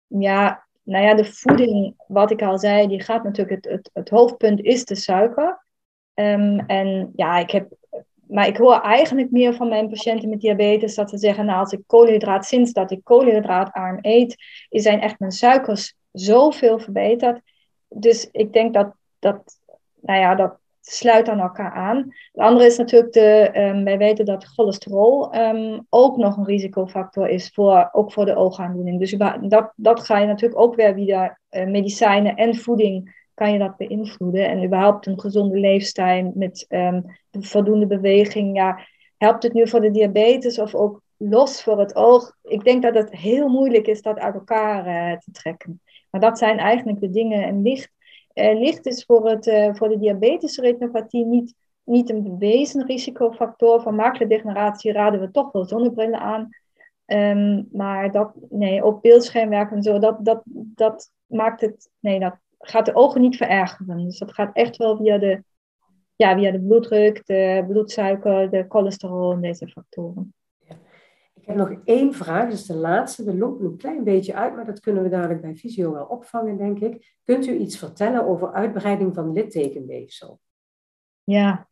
ja, nou ja, de voeding, wat ik al zei, die gaat natuurlijk, het, het, het hoofdpunt is de suiker. Ehm, en ja, ik heb, maar ik hoor eigenlijk meer van mijn patiënten met diabetes dat ze zeggen, nou als ik koolhydraat, sinds dat ik koolhydraatarm eet, zijn echt mijn suikers zoveel verbeterd. Dus ik denk dat, dat nou ja, dat sluit aan elkaar aan. Het andere is natuurlijk, de, ehm, wij weten dat cholesterol ehm, ook nog een risicofactor is, voor, ook voor de oogaandoening. Dus dat, dat ga je natuurlijk ook weer via eh, medicijnen en voeding kan je dat beïnvloeden. En überhaupt een gezonde leefstijl met ehm, voldoende beweging. Ja, helpt het nu voor de diabetes of ook los voor het oog. Ik denk dat het heel moeilijk is dat uit elkaar uh, te trekken. Maar dat zijn eigenlijk de dingen. En licht, licht is voor, het, uh, voor de diabetische retinopathie niet, niet een bewezen risicofactor. Voor maculardegeneratie raden we toch wel zonnebrillen aan. Um, maar dat, nee, op beeldschermwerk en zo, dat, dat, dat maakt het, nee, dat gaat de ogen niet verergeren. Dus dat gaat echt wel via de, ja, via de bloeddruk, de bloedsuiker, de cholesterol en deze factoren. Ik heb nog één vraag, is de laatste. We lopen een klein beetje uit, maar dat kunnen we dadelijk bij Visio wel opvangen, denk ik. Kunt u iets vertellen over uitbreiding van littekenweefsel? Ja,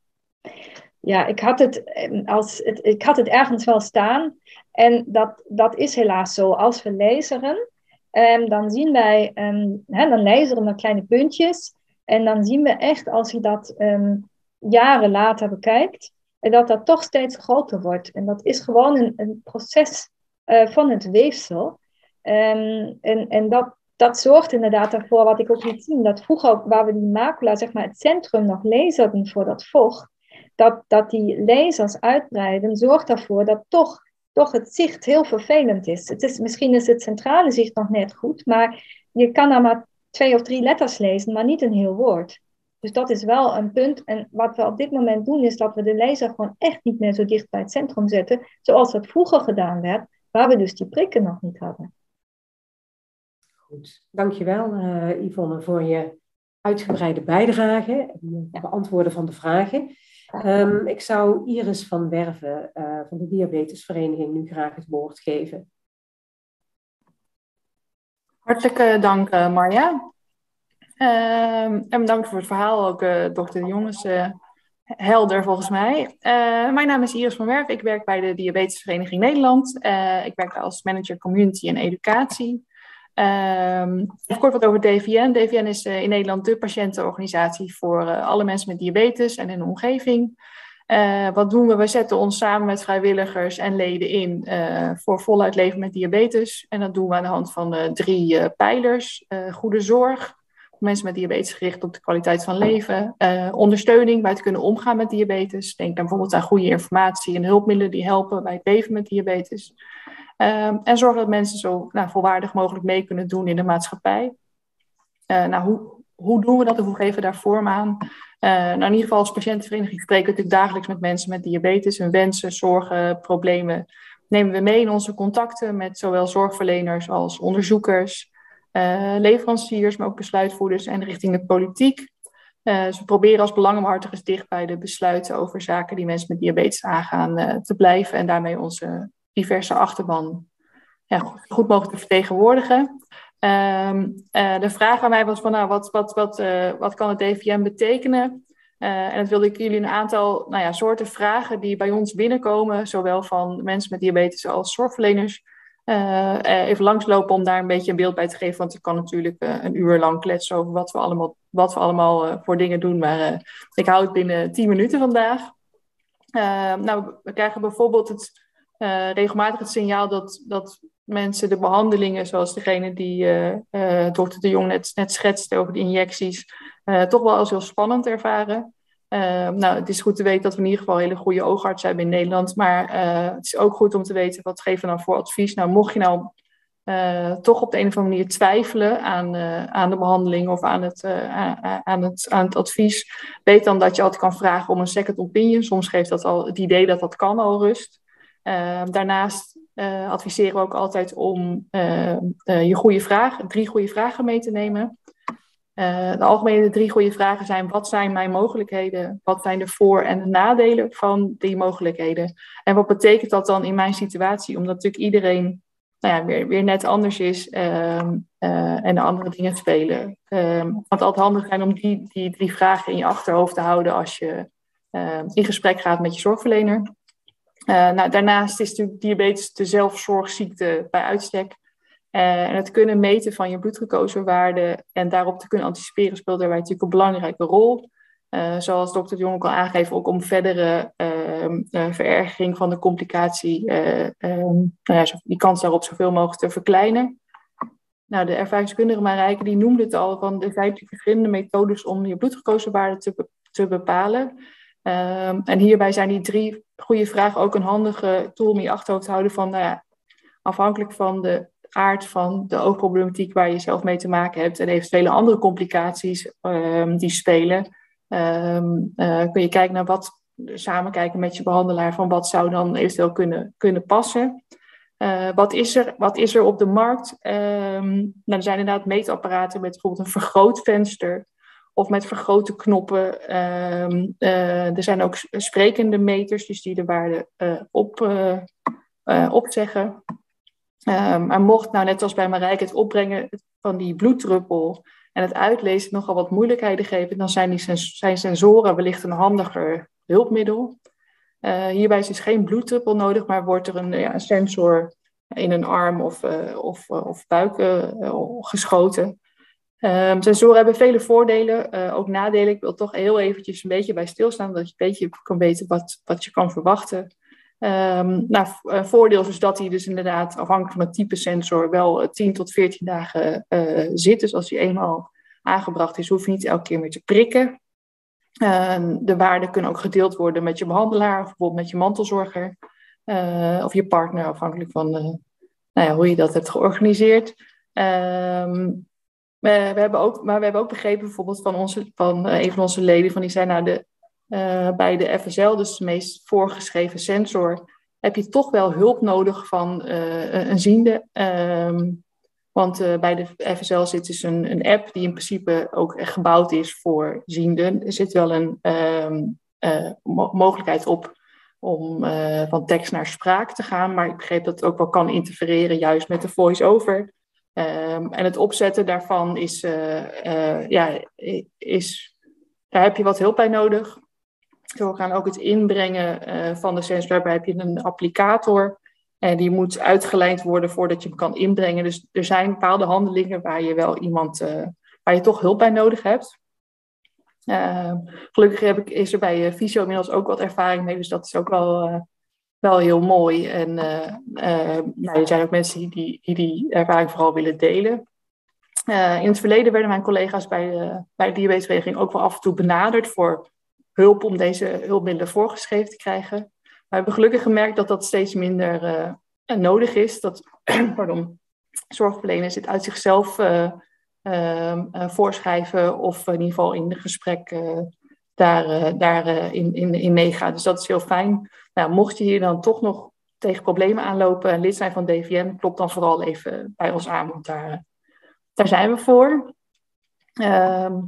ja ik, had het, ehm, als ik had het ergens wel staan. En dat, dat is helaas zo. Als we laseren, um, dan zien wij, um, dan laseren we kleine puntjes. En dan zien we echt, als je dat jaren later bekijkt, en dat dat toch steeds groter wordt. En dat is gewoon een, een proces uh, van het weefsel. Um, en en dat, dat zorgt inderdaad ervoor, wat ik ook niet zie, dat vroeger, waar we die macula, zeg maar het centrum nog laserden voor dat vocht, dat, dat die lasers uitbreiden, zorgt ervoor dat toch, toch het zicht heel vervelend is. Het is. Misschien is het centrale zicht nog net goed, maar je kan er maar twee of drie letters lezen, maar niet een heel woord. Dus dat is wel een punt. En wat we op dit moment doen, is dat we de laser gewoon echt niet meer zo dicht bij het centrum zetten, zoals dat vroeger gedaan werd, waar we dus die prikken nog niet hadden. Goed, dankjewel uh, Yvonne voor je uitgebreide bijdrage en het beantwoorden van de vragen. Um, ik zou Iris van Werven uh, van de Diabetesvereniging nu graag het woord geven. Hartelijk dank, uh, Marja. Ehm, en bedankt voor het verhaal, ook uh, dokter de Jongens. Uh, helder volgens mij. Uh, mijn naam is Iris van Werf. Ik werk bij de Diabetesvereniging Nederland. ik werk als manager community en educatie. Um, kort wat over DVN. DVN is in Nederland de patiëntenorganisatie voor alle mensen met diabetes en de omgeving. wat doen we? We zetten ons samen met vrijwilligers en leden in voor voluit leven met diabetes. En dat doen we aan de hand van drie pijlers. goede zorg, mensen met diabetes gericht op de kwaliteit van leven. Uh, ondersteuning bij het kunnen omgaan met diabetes. Denk dan bijvoorbeeld aan goede informatie en hulpmiddelen die helpen bij het leven met diabetes. Uh, en zorgen dat mensen zo nou, volwaardig mogelijk mee kunnen doen in de maatschappij. Uh, nou, hoe, hoe doen we dat of hoe geven we daar vorm aan? nou, in ieder geval als patiëntenvereniging spreken we natuurlijk dagelijks met mensen met diabetes. Hun wensen, zorgen, problemen nemen we mee in onze contacten met zowel zorgverleners als onderzoekers. Eh, leveranciers, maar ook besluitvoerders en richting de politiek. Uh, ze proberen als belangenbehartigers dicht bij de besluiten over zaken die mensen met diabetes aangaan uh, te blijven en daarmee onze diverse achterban ja, goed, goed mogelijk te vertegenwoordigen. Um, de vraag aan mij was van nou, wat, wat, wat, wat kan het DVM betekenen? en dat wilde ik jullie een aantal nou ja, soorten vragen die bij ons binnenkomen, zowel van mensen met diabetes als zorgverleners, even langslopen om daar een beetje een beeld bij te geven. Want ik kan natuurlijk uh, een uur lang kletsen over wat we allemaal, wat we allemaal uh, voor dingen doen. Maar ik hou het binnen 10 minuten vandaag. nou, we krijgen bijvoorbeeld het, regelmatig het signaal dat, dat mensen de behandelingen, zoals degene die dokter De Jong net, net schetste over de injecties, toch wel als heel spannend ervaren. Uh, nou, het is goed te weten dat we in ieder geval hele goede oogartsen hebben in Nederland. Maar uh, het is ook goed om te weten wat geven we nou voor advies. Nou, mocht je nou uh, toch op de een of andere manier twijfelen aan, aan de behandeling of aan het, aan, het, aan het advies, weet dan dat je altijd kan vragen om een second opinion. Soms geeft dat al het idee dat dat kan al rust. daarnaast adviseren we ook altijd om je goede vragen, drie goede vragen mee te nemen. Uh, de algemene drie goede vragen zijn: wat zijn mijn mogelijkheden? Wat zijn de voor- en de nadelen van die mogelijkheden? En wat betekent dat dan in mijn situatie? Omdat natuurlijk iedereen nou ja, weer, weer net anders is uh, uh, en de andere dingen spelen. Um, het altijd handig zijn om die, die drie vragen in je achterhoofd te houden als je ehm, in gesprek gaat met je zorgverlener. Eh, nou, daarnaast is natuurlijk diabetes de zelfzorgziekte bij uitstek. Uh, en het kunnen meten van je bloedglucosewaarde en daarop te kunnen anticiperen speelt daarbij natuurlijk een belangrijke rol. Uh, zoals dokter Jong ook al aangegeven, ook om verdere uh, verergering van de complicatie, ehm, nou ja, die kans daarop zoveel mogelijk te verkleinen. Nou, de ervaringskundige Marijke die noemde het al, van er zijn verschillende methodes om je bloedglucosewaarde te, te bepalen. Um, en hierbij zijn die drie goede vraag, ook een handige tool om je achterhoofd te houden van, nou ja, afhankelijk van de aard van de oogproblematiek waar je zelf mee te maken hebt en eventuele andere complicaties um, die spelen, um, uh, kun je kijken naar wat, samen kijken met je behandelaar van wat zou dan eventueel kunnen, kunnen passen. Uh, wat, is er, wat is er op de markt? Um, nou, er zijn inderdaad meetapparaten met bijvoorbeeld een vergrootvenster of met vergrote knoppen. Uh, er zijn ook sprekende meters, dus die de waarde op, opzeggen. Maar mocht nou net als bij Marijke het opbrengen van die bloeddruppel en het uitlezen nogal wat moeilijkheden geven, dan zijn, die zijn sensoren wellicht een handiger hulpmiddel. Uh, hierbij is dus geen bloeddruppel nodig, maar wordt er een, ja, sensor in een arm of, uh, of, uh, of buik geschoten. Um, sensoren hebben vele voordelen, ook nadelen. Ik wil toch heel eventjes een beetje bij stilstaan, dat je een beetje kan weten wat, wat je kan verwachten. Um, nou, voordeel is dat hij dus inderdaad afhankelijk van het type sensor wel 10 tot 14 dagen zit. Dus als hij eenmaal aangebracht is, hoef je niet elke keer meer te prikken. Uh, de waarden kunnen ook gedeeld worden met je behandelaar, bijvoorbeeld met je mantelzorger of je partner, afhankelijk van nou ja, hoe je dat hebt georganiseerd. Um, we, we, hebben ook, maar we hebben ook begrepen bijvoorbeeld van, onze, van een van onze leden, van die zijn nou de, bij de FSL, dus de meest voorgeschreven sensor, heb je toch wel hulp nodig van een ziende. Um, want uh, bij de FSL zit dus een, een, app die in principe ook echt gebouwd is voor zienden. Er zit wel een uh, mogelijkheid op om uh, van tekst naar spraak te gaan, maar ik begreep dat het ook wel kan interfereren juist met de voice-over. Um, en het opzetten daarvan is, ja, is, daar heb je wat hulp bij nodig. We gaan ook het inbrengen van de sensor, daarbij heb je een applicator en die moet uitgelijnd worden voordat je hem kan inbrengen. Dus er zijn bepaalde handelingen waar je wel iemand, uh, waar je toch hulp bij nodig hebt. Uh, gelukkig heb ik, is er bij Visio inmiddels ook wat ervaring mee, dus dat is ook wel, wel heel mooi. En nou, er zijn ook mensen die die, die, ervaring vooral willen delen. in het verleden werden mijn collega's bij, bij de diabetesvereniging ook wel af en toe benaderd voor hulp om deze hulpmiddelen voorgeschreven te krijgen we hebben gelukkig gemerkt dat dat steeds minder uh, nodig is. Dat [CLEARS THROAT] pardon, zorgverleners dit uit zichzelf uh, uh, voorschrijven of in ieder geval in de gesprek daar, daar in, in, in meegaan. Dus dat is heel fijn. Nou, mocht je hier dan toch nog tegen problemen aanlopen en lid zijn van DVM, klopt dan vooral even bij ons aan, want daar, daar zijn we voor. Ehm,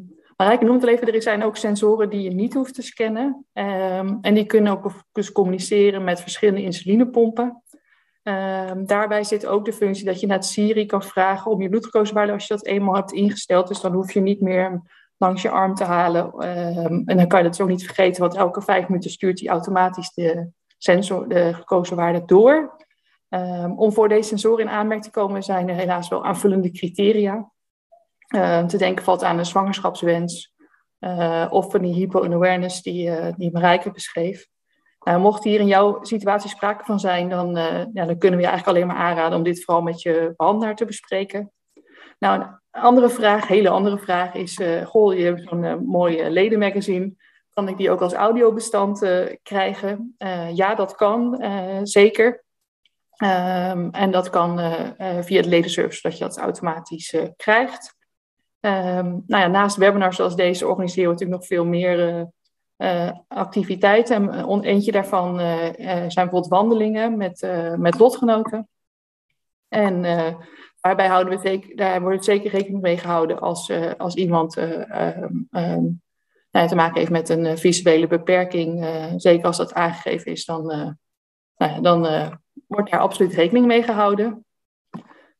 Marijke noemt al even, er zijn ook sensoren die je niet hoeft te scannen. Um, en die kunnen ook dus communiceren met verschillende insulinepompen. Um, daarbij zit ook de functie dat je naar het Siri kan vragen om je bloedglucosewaarde als je dat eenmaal hebt ingesteld. Dus dan hoef je niet meer langs je arm te halen. Um, en dan kan je dat zo niet vergeten, want elke vijf minuten stuurt hij automatisch de sensor, de glucosewaarde door. om voor deze sensoren in aanmerking te komen zijn er helaas wel aanvullende criteria. Uh, te denken valt aan een zwangerschapswens uh, of van die hypo-awareness die, uh, die Marijke beschreef. mocht hier in jouw situatie sprake van zijn, dan, ja, dan kunnen we je eigenlijk alleen maar aanraden om dit vooral met je behandelaar te bespreken. Nou, een andere vraag, hele andere vraag is, goh, je hebt zo'n mooi ledenmagazine. Kan ik die ook als audiobestand krijgen? ja, dat kan, zeker. Um, en dat kan via de ledenservice, dat je dat automatisch krijgt. Um, nou ja, naast webinars zoals deze organiseren we natuurlijk nog veel meer uh, activiteiten. En eentje daarvan zijn bijvoorbeeld wandelingen met, met lotgenoten. En daarbij houden we zeker, daar wordt zeker rekening mee gehouden als, als iemand um, um, nou, te maken heeft met een visuele beperking. zeker als dat aangegeven is, dan, nou, dan wordt daar absoluut rekening mee gehouden.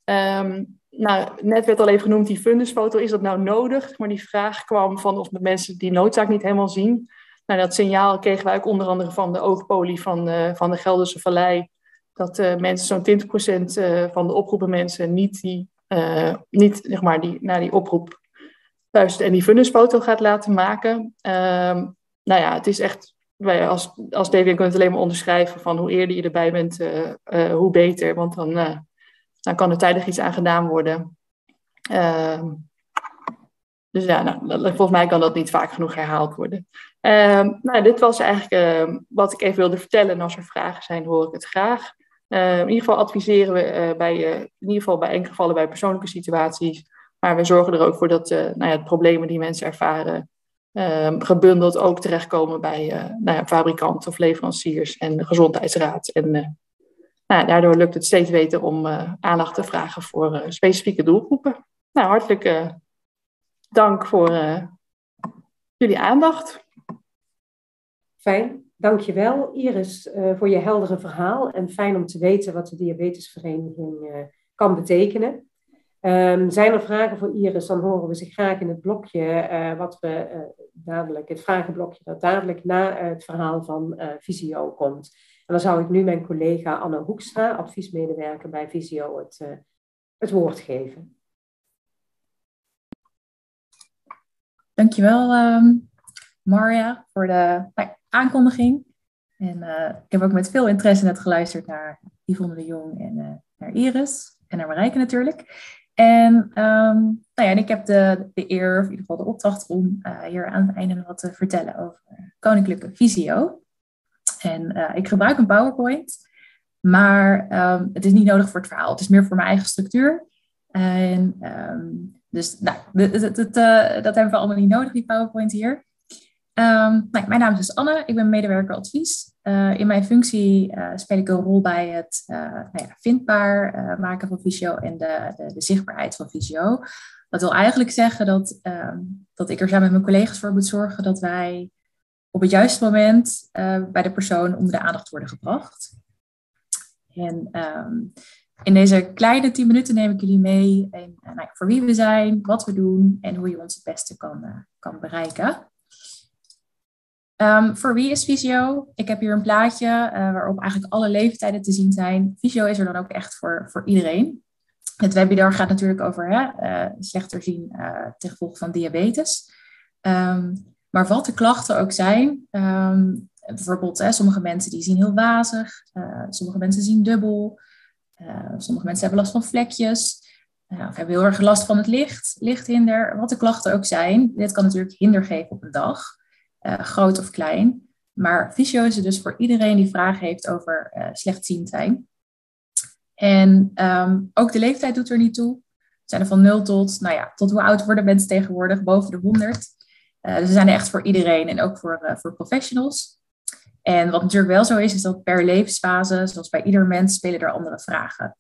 Um, nou, net werd al even genoemd die fundusfoto. Is dat nou nodig? Maar die vraag kwam van of mensen die noodzaak niet helemaal zien. Nou, dat signaal kregen wij ook onder andere van de oogpolie van, uh, van de Gelderse Vallei. Dat uh, mensen, zo'n 20% uh, van de oproepen mensen niet, die, niet zeg maar, die, naar die oproep luistert en die fundusfoto gaat laten maken. Um, nou ja, het is echt, wij als, als DWN kunnen het alleen maar onderschrijven van hoe eerder je erbij bent, hoe beter. Want dan dan kan er tijdig iets aan gedaan worden. Uh, dus ja, nou, volgens mij kan dat niet vaak genoeg herhaald worden. Ehm, nou, dit was eigenlijk ehm, wat ik even wilde vertellen. En als er vragen zijn, hoor ik het graag. In ieder geval adviseren we uh, bij, uh, in ieder geval bij enkele gevallen bij persoonlijke situaties. Maar we zorgen er ook voor dat uh, nou ja, de problemen die mensen ervaren, gebundeld ook terechtkomen bij nou ja, fabrikanten of leveranciers en de gezondheidsraad. En nou, daardoor lukt het steeds beter om aandacht te vragen voor specifieke doelgroepen. Nou, hartelijk dank voor jullie aandacht. Fijn, dankjewel Iris voor je heldere verhaal en fijn om te weten wat de diabetesvereniging kan betekenen. Um, zijn er vragen voor Iris, dan horen we ze graag in het blokje wat we dadelijk, het vragenblokje dat dadelijk na het verhaal van Visio komt. En dan zou ik nu mijn collega Anne Hoekstra, adviesmedewerker bij Visio, het, het woord geven. Dankjewel um, Marja voor de nou, aankondiging. En uh, ik heb ook met veel interesse net geluisterd naar Yvonne de Jong en uh, naar Iris en naar Marijke natuurlijk. En, um, nou ja, en ik heb de, de eer, of in ieder geval de opdracht om hier aan het einde wat te vertellen over Koninklijke Visio. En ik gebruik een PowerPoint, maar um, het is niet nodig voor het verhaal. Het is meer voor mijn eigen structuur. En um, dus nou, dat, dat, hebben we allemaal niet nodig, die PowerPoint hier. Um, nou, mijn naam is dus Anne, ik ben medewerker advies. Uh, in mijn functie uh, speel ik een rol bij het nou ja, vindbaar maken van Visio en de, de, de, zichtbaarheid van Visio. Dat wil eigenlijk zeggen dat, dat ik er samen met mijn collega's voor moet zorgen dat wij op het juiste moment bij de persoon onder de aandacht worden gebracht. En um, in deze kleine 10 minuten neem ik jullie mee in, nou, voor wie we zijn, wat we doen en hoe je ons het beste kan, kan bereiken. Um, voor wie is Visio? Ik heb hier een plaatje waarop eigenlijk alle leeftijden te zien zijn. Visio is er dan ook echt voor, voor iedereen. Het webinar gaat natuurlijk over hè, slechter zien ten gevolge van diabetes. Um, maar wat de klachten ook zijn, um, bijvoorbeeld hè, sommige mensen die zien heel wazig, sommige mensen zien dubbel, sommige mensen hebben last van vlekjes, of hebben heel erg last van het licht, lichthinder, wat de klachten ook zijn. Dit kan natuurlijk hinder geven op een dag groot of klein. Maar fysio is er dus voor iedereen die vragen heeft over slechtziend zijn. En um, ook de leeftijd doet er niet toe. We zijn er van 0 tot, nou ja, tot hoe oud worden mensen tegenwoordig? Boven de 100. Eh, dus ze zijn er echt voor iedereen en ook voor, voor professionals. En wat natuurlijk wel zo is, is dat per levensfase, zoals bij ieder mens, spelen er andere vragen.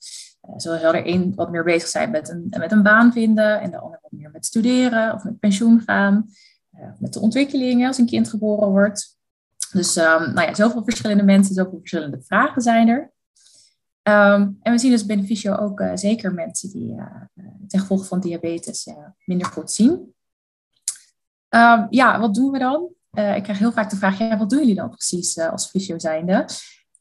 Uh, zo zal er een wat meer bezig zijn met een, met een baan vinden en de ander wat meer met studeren of met pensioen gaan. Eh, met de ontwikkelingen als een kind geboren wordt. Dus um, nou ja, zoveel verschillende mensen, zoveel verschillende vragen zijn er. Um, en we zien dus binnen Fysio ook zeker mensen die ten gevolge van diabetes minder goed zien. Um, ja, wat doen we dan? ik krijg heel vaak de vraag, ja, wat doen jullie dan precies als fysio zijnde?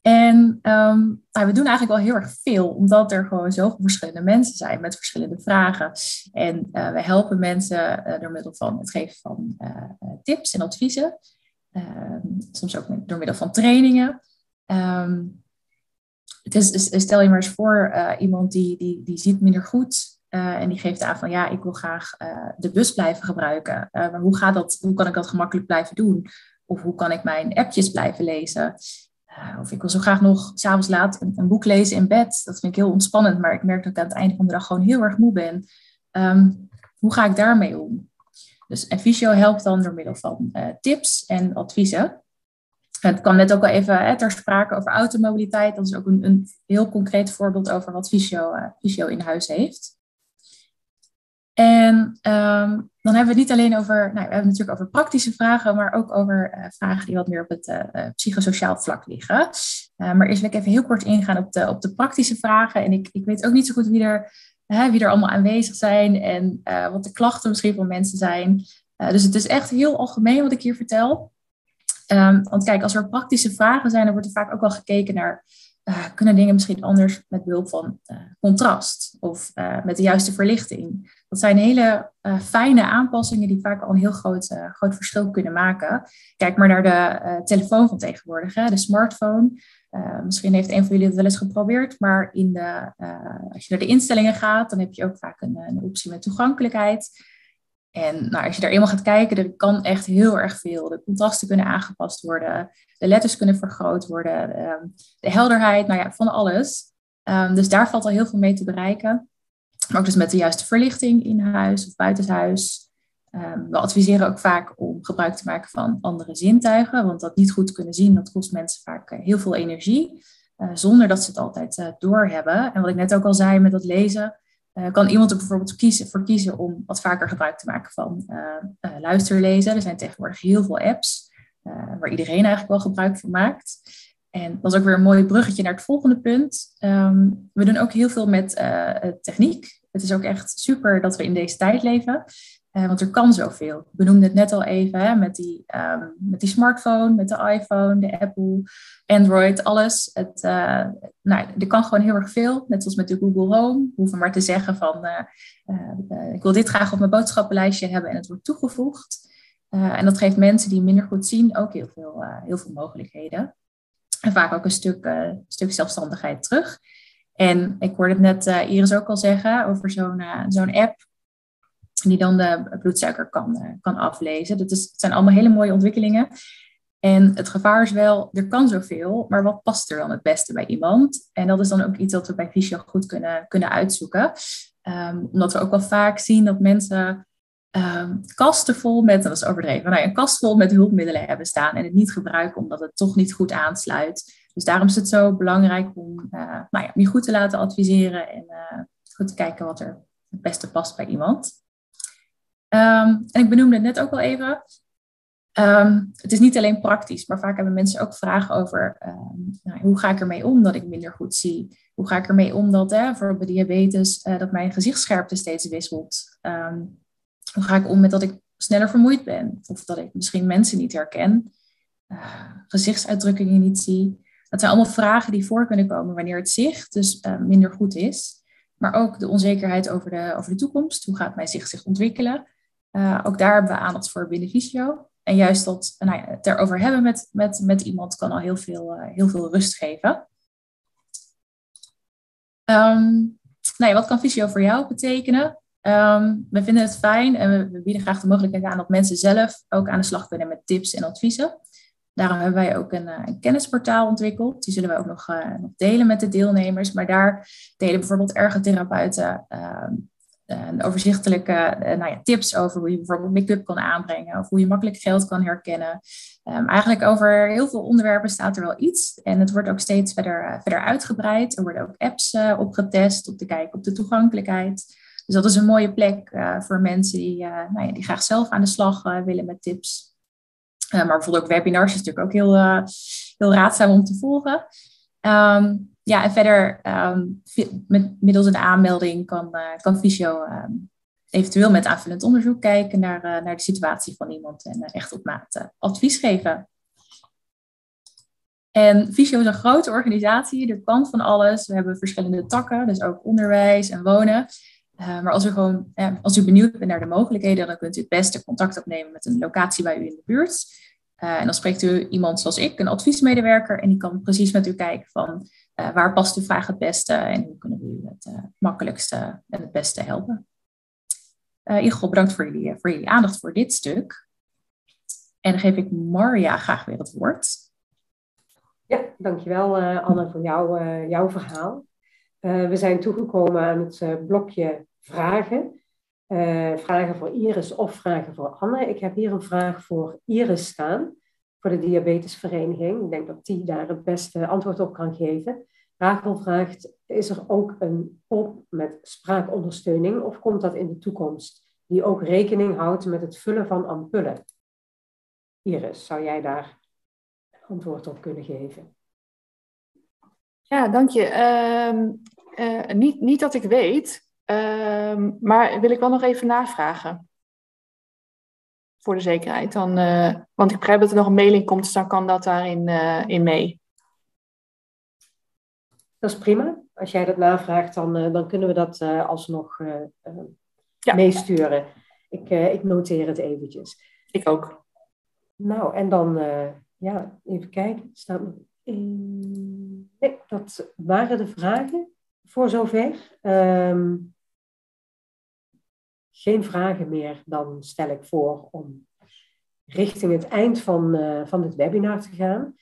En um, nou, we doen eigenlijk wel heel erg veel, omdat er gewoon zoveel verschillende mensen zijn met verschillende vragen. En uh, we helpen mensen door middel van het geven van tips en adviezen. Ehm, soms ook door middel van trainingen. Het is, stel je maar eens voor iemand die, die, die ziet minder goed. En die geeft aan van ja, ik wil graag de bus blijven gebruiken. maar hoe, gaat dat, hoe kan ik dat gemakkelijk blijven doen? Of hoe kan ik mijn appjes blijven lezen? Of ik wil zo graag nog s'avonds laat een, boek lezen in bed. Dat vind ik heel ontspannend, maar ik merk dat ik aan het einde van de dag gewoon heel erg moe ben. Um, hoe ga ik daarmee om? Dus Visio helpt dan door middel van tips en adviezen. Het kwam net ook al even hè, ter sprake over automobiliteit. Dat is ook een, een heel concreet voorbeeld over wat Visio, Visio in huis heeft. En um, dan hebben we het niet alleen over, nou, we hebben natuurlijk over praktische vragen, maar ook over uh, vragen die wat meer op het uh, psychosociaal vlak liggen. Maar eerst wil ik even heel kort ingaan op de, op de praktische vragen. En ik, ik weet ook niet zo goed wie er, wie er allemaal aanwezig zijn en wat de klachten misschien van mensen zijn. dus het is echt heel algemeen wat ik hier vertel. Um, want kijk, als er praktische vragen zijn, dan wordt er vaak ook wel gekeken naar kunnen dingen misschien anders met behulp van contrast of met de juiste verlichting. Dat zijn hele uh, fijne aanpassingen die vaak al een heel groot, uh, groot verschil kunnen maken. Kijk maar naar de uh, telefoon van tegenwoordig, hè, de smartphone. misschien heeft een van jullie het wel eens geprobeerd, maar in de, als je naar de instellingen gaat, dan heb je ook vaak een, een optie met toegankelijkheid. En nou, als je daar eenmaal gaat kijken, er kan echt heel erg veel. De contrasten kunnen aangepast worden, de letters kunnen vergroot worden, ehm, de helderheid, nou ja, van alles. Ehm, dus daar valt al heel veel mee te bereiken. Maar ook dus met de juiste verlichting in huis of buitenshuis. Um, we adviseren ook vaak om gebruik te maken van andere zintuigen, want dat niet goed kunnen zien, dat kost mensen vaak eh, heel veel energie, uh, zonder dat ze het altijd uh, doorhebben. En wat ik net ook al zei met dat lezen, kan iemand er bijvoorbeeld kiezen, voor kiezen om wat vaker gebruik te maken van luisterlezen. Er zijn tegenwoordig heel veel apps waar iedereen eigenlijk wel gebruik van maakt. En dat is ook weer een mooi bruggetje naar het volgende punt. Um, we doen ook heel veel met techniek. Het is ook echt super dat we in deze tijd leven. Uh, want er kan zoveel. Ik benoemde het net al even hè, met, die, um, met die smartphone, met de iPhone, de Apple, Android, alles. Het, nou, er kan gewoon heel erg veel. Net zoals met de Google Home. We hoeven maar te zeggen van ik wil dit graag op mijn boodschappenlijstje hebben en het wordt toegevoegd. en dat geeft mensen die minder goed zien ook heel veel, heel veel mogelijkheden. En vaak ook een stuk, stuk zelfstandigheid terug. En ik hoorde het net Iris ook al zeggen over zo'n zo'n app die dan de bloedsuiker kan, eh, kan aflezen. Dat is, zijn allemaal hele mooie ontwikkelingen. En het gevaar is wel, er kan zoveel, maar wat past er dan het beste bij iemand? En dat is dan ook iets dat we bij Visio goed kunnen, kunnen uitzoeken. Um, omdat we ook wel vaak zien dat mensen um, kasten vol met, dat is overdreven, nou, een kast vol met hulpmiddelen hebben staan en het niet gebruiken omdat het toch niet goed aansluit. Dus daarom is het zo belangrijk om uh, nou ja, je goed te laten adviseren en uh, goed te kijken wat er het beste past bij iemand. Um, en ik benoemde het net ook al even. Um, het is niet alleen praktisch, maar vaak hebben mensen ook vragen over um, nou, hoe ga ik ermee om dat ik minder goed zie? Hoe ga ik ermee om dat hè, voor bij diabetes uh, dat mijn gezichtsscherpte steeds wisselt? Hoe ga ik om met dat ik sneller vermoeid ben? Of dat ik misschien mensen niet herken, uh, gezichtsuitdrukkingen niet zie? Dat zijn allemaal vragen die voor kunnen komen wanneer het zicht dus uh, minder goed is. Maar ook de onzekerheid over de, over de toekomst. Hoe gaat mijn zicht zich ontwikkelen? Uh, ook daar hebben we aandacht voor binnen Visio. En juist dat nou ja, het erover hebben met, met, met iemand kan al heel veel, heel veel rust geven. Um, nou ja, wat kan Visio voor jou betekenen? Um, we vinden het fijn en we, bieden graag de mogelijkheid aan dat mensen zelf ook aan de slag kunnen met tips en adviezen. Daarom hebben wij ook een, uh, een kennisportaal ontwikkeld. Die zullen we ook nog, nog, delen met de deelnemers. Maar daar delen bijvoorbeeld ergotherapeuten ehm, overzichtelijke uh, nou ja, tips over hoe je bijvoorbeeld make-up kan aanbrengen of hoe je makkelijk geld kan herkennen. Um, eigenlijk over heel veel onderwerpen staat er wel iets en het wordt ook steeds verder, uh, verder uitgebreid. Er worden ook apps uh, opgetest om te kijken op de toegankelijkheid. Dus dat is een mooie plek voor mensen die, nou ja, die graag zelf aan de slag willen met tips. maar bijvoorbeeld ook webinars is natuurlijk ook heel, heel raadzaam om te volgen. Um, ja, en verder um, met, middels een aanmelding kan, kan Visio um, eventueel met aanvullend onderzoek kijken naar, naar de situatie van iemand en echt op maat advies geven. En Visio is een grote organisatie, er kan van alles. We hebben verschillende takken, dus ook onderwijs en wonen. Maar als u, gewoon, als u benieuwd bent naar de mogelijkheden, dan kunt u het beste contact opnemen met een locatie bij u in de buurt. en dan spreekt u iemand zoals ik, een adviesmedewerker, en die kan precies met u kijken van uh, waar past de vraag het beste en hoe kunnen we u het makkelijkste en het beste helpen? In ieder geval bedankt voor jullie, voor jullie aandacht voor dit stuk. En dan geef ik Marja graag weer het woord. Ja, dankjewel Anne voor jou, jouw verhaal. we zijn toegekomen aan het blokje vragen. vragen voor Iris of vragen voor Anne. Ik heb hier een vraag voor Iris staan voor de Diabetesvereniging. Ik denk dat die daar het beste antwoord op kan geven. Rachel vraagt, is er ook een pop met spraakondersteuning of komt dat in de toekomst? Die ook rekening houdt met het vullen van ampullen. Iris, zou jij daar antwoord op kunnen geven? Ja, dank je. Uh, uh, niet, niet dat ik weet, uh, maar wil ik wel nog even navragen voor de zekerheid. Dan, uh, want ik begrijp dat er nog een mailing komt, dus dan kan dat daarin uh, in mee. Dat is prima. Als jij dat navraagt, dan, uh, dan kunnen we dat alsnog ja. meesturen. Ik, ik noteer het eventjes. Ik ook. Nou, en dan, ja, even kijken. Staat nog in... Nee, dat waren de vragen voor zover. Um, geen vragen meer, dan stel ik voor om richting het eind van, uh, van dit webinar te gaan.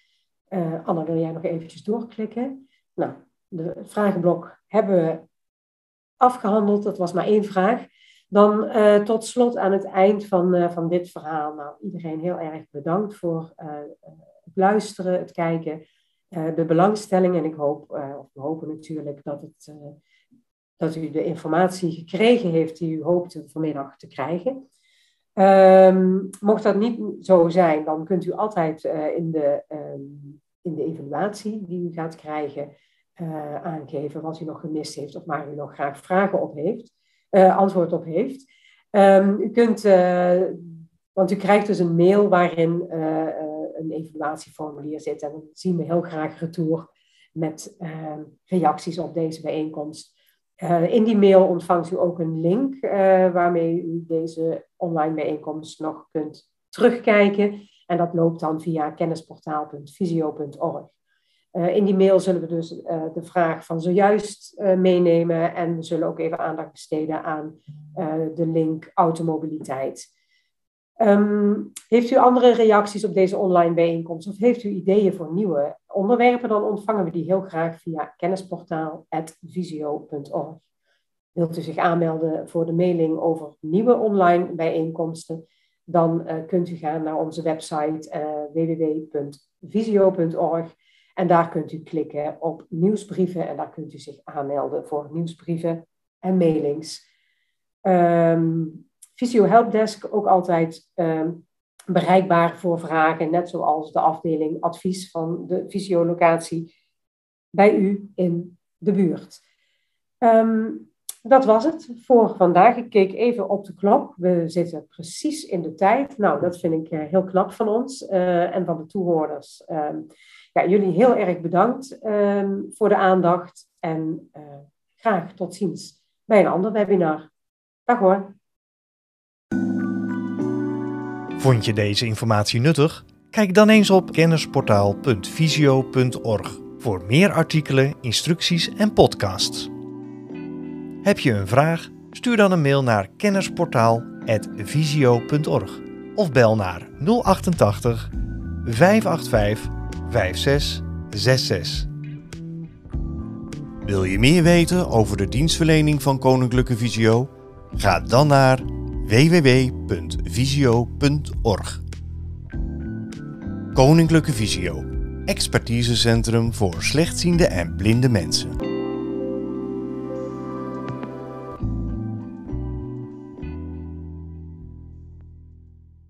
Uh, Anna, wil jij nog eventjes doorklikken? Nou, de vragenblok hebben we afgehandeld. Dat was maar één vraag. Dan uh, tot slot aan het eind van, van dit verhaal. Nou, iedereen heel erg bedankt voor het luisteren, het kijken, de belangstelling. En ik hoop, of we hopen natuurlijk, dat, het, dat u de informatie gekregen heeft die u hoopte vanmiddag te krijgen. Um, mocht dat niet zo zijn, dan kunt u altijd uh, in, de, um, in de evaluatie die u gaat krijgen uh, aangeven wat u nog gemist heeft of waar u nog graag vragen op heeft, uh, antwoord op heeft. Um, u kunt, want u krijgt dus een mail waarin een evaluatieformulier zit en dan zien we heel graag retour met reacties op deze bijeenkomst. Uh, in die mail ontvangt u ook een link uh, waarmee u deze online bijeenkomst nog kunt terugkijken. En dat loopt dan via kennisportaal.visio.org. Uh, in die mail zullen we dus de vraag van zojuist meenemen en we zullen ook even aandacht besteden aan de link automobiliteit. Um, heeft u andere reacties op deze online bijeenkomst of heeft u ideeën voor nieuwe onderwerpen, dan ontvangen we die heel graag via kennisportaal.visio.org. Wilt u zich aanmelden voor de mailing over nieuwe online bijeenkomsten, dan uh, kunt u gaan naar onze website uh, www.visio.org en daar kunt u klikken op nieuwsbrieven en daar kunt u zich aanmelden voor nieuwsbrieven en mailings. Um, Visio Helpdesk ook altijd um, bereikbaar voor vragen, net zoals de afdeling advies van de fysiolocatie bij u in de buurt. Um, dat was het voor vandaag. Ik keek even op de klok. We zitten precies in de tijd. Nou, dat vind ik uh, heel knap van ons uh, en van de toehoorders. Um, ja, jullie heel erg bedankt voor de aandacht en uh, graag tot ziens bij een ander webinar. Dag hoor. Vond je deze informatie nuttig? Kijk dan eens op kennisportaal.visio.org voor meer artikelen, instructies en podcasts. Heb je een vraag? Stuur dan een mail naar kennisportaal.visio.org of bel naar 088 585 5666. Wil je meer weten over de dienstverlening van Koninklijke Visio? Ga dan naar www.visio.org. Koninklijke Visio, expertisecentrum voor slechtziende en blinde mensen.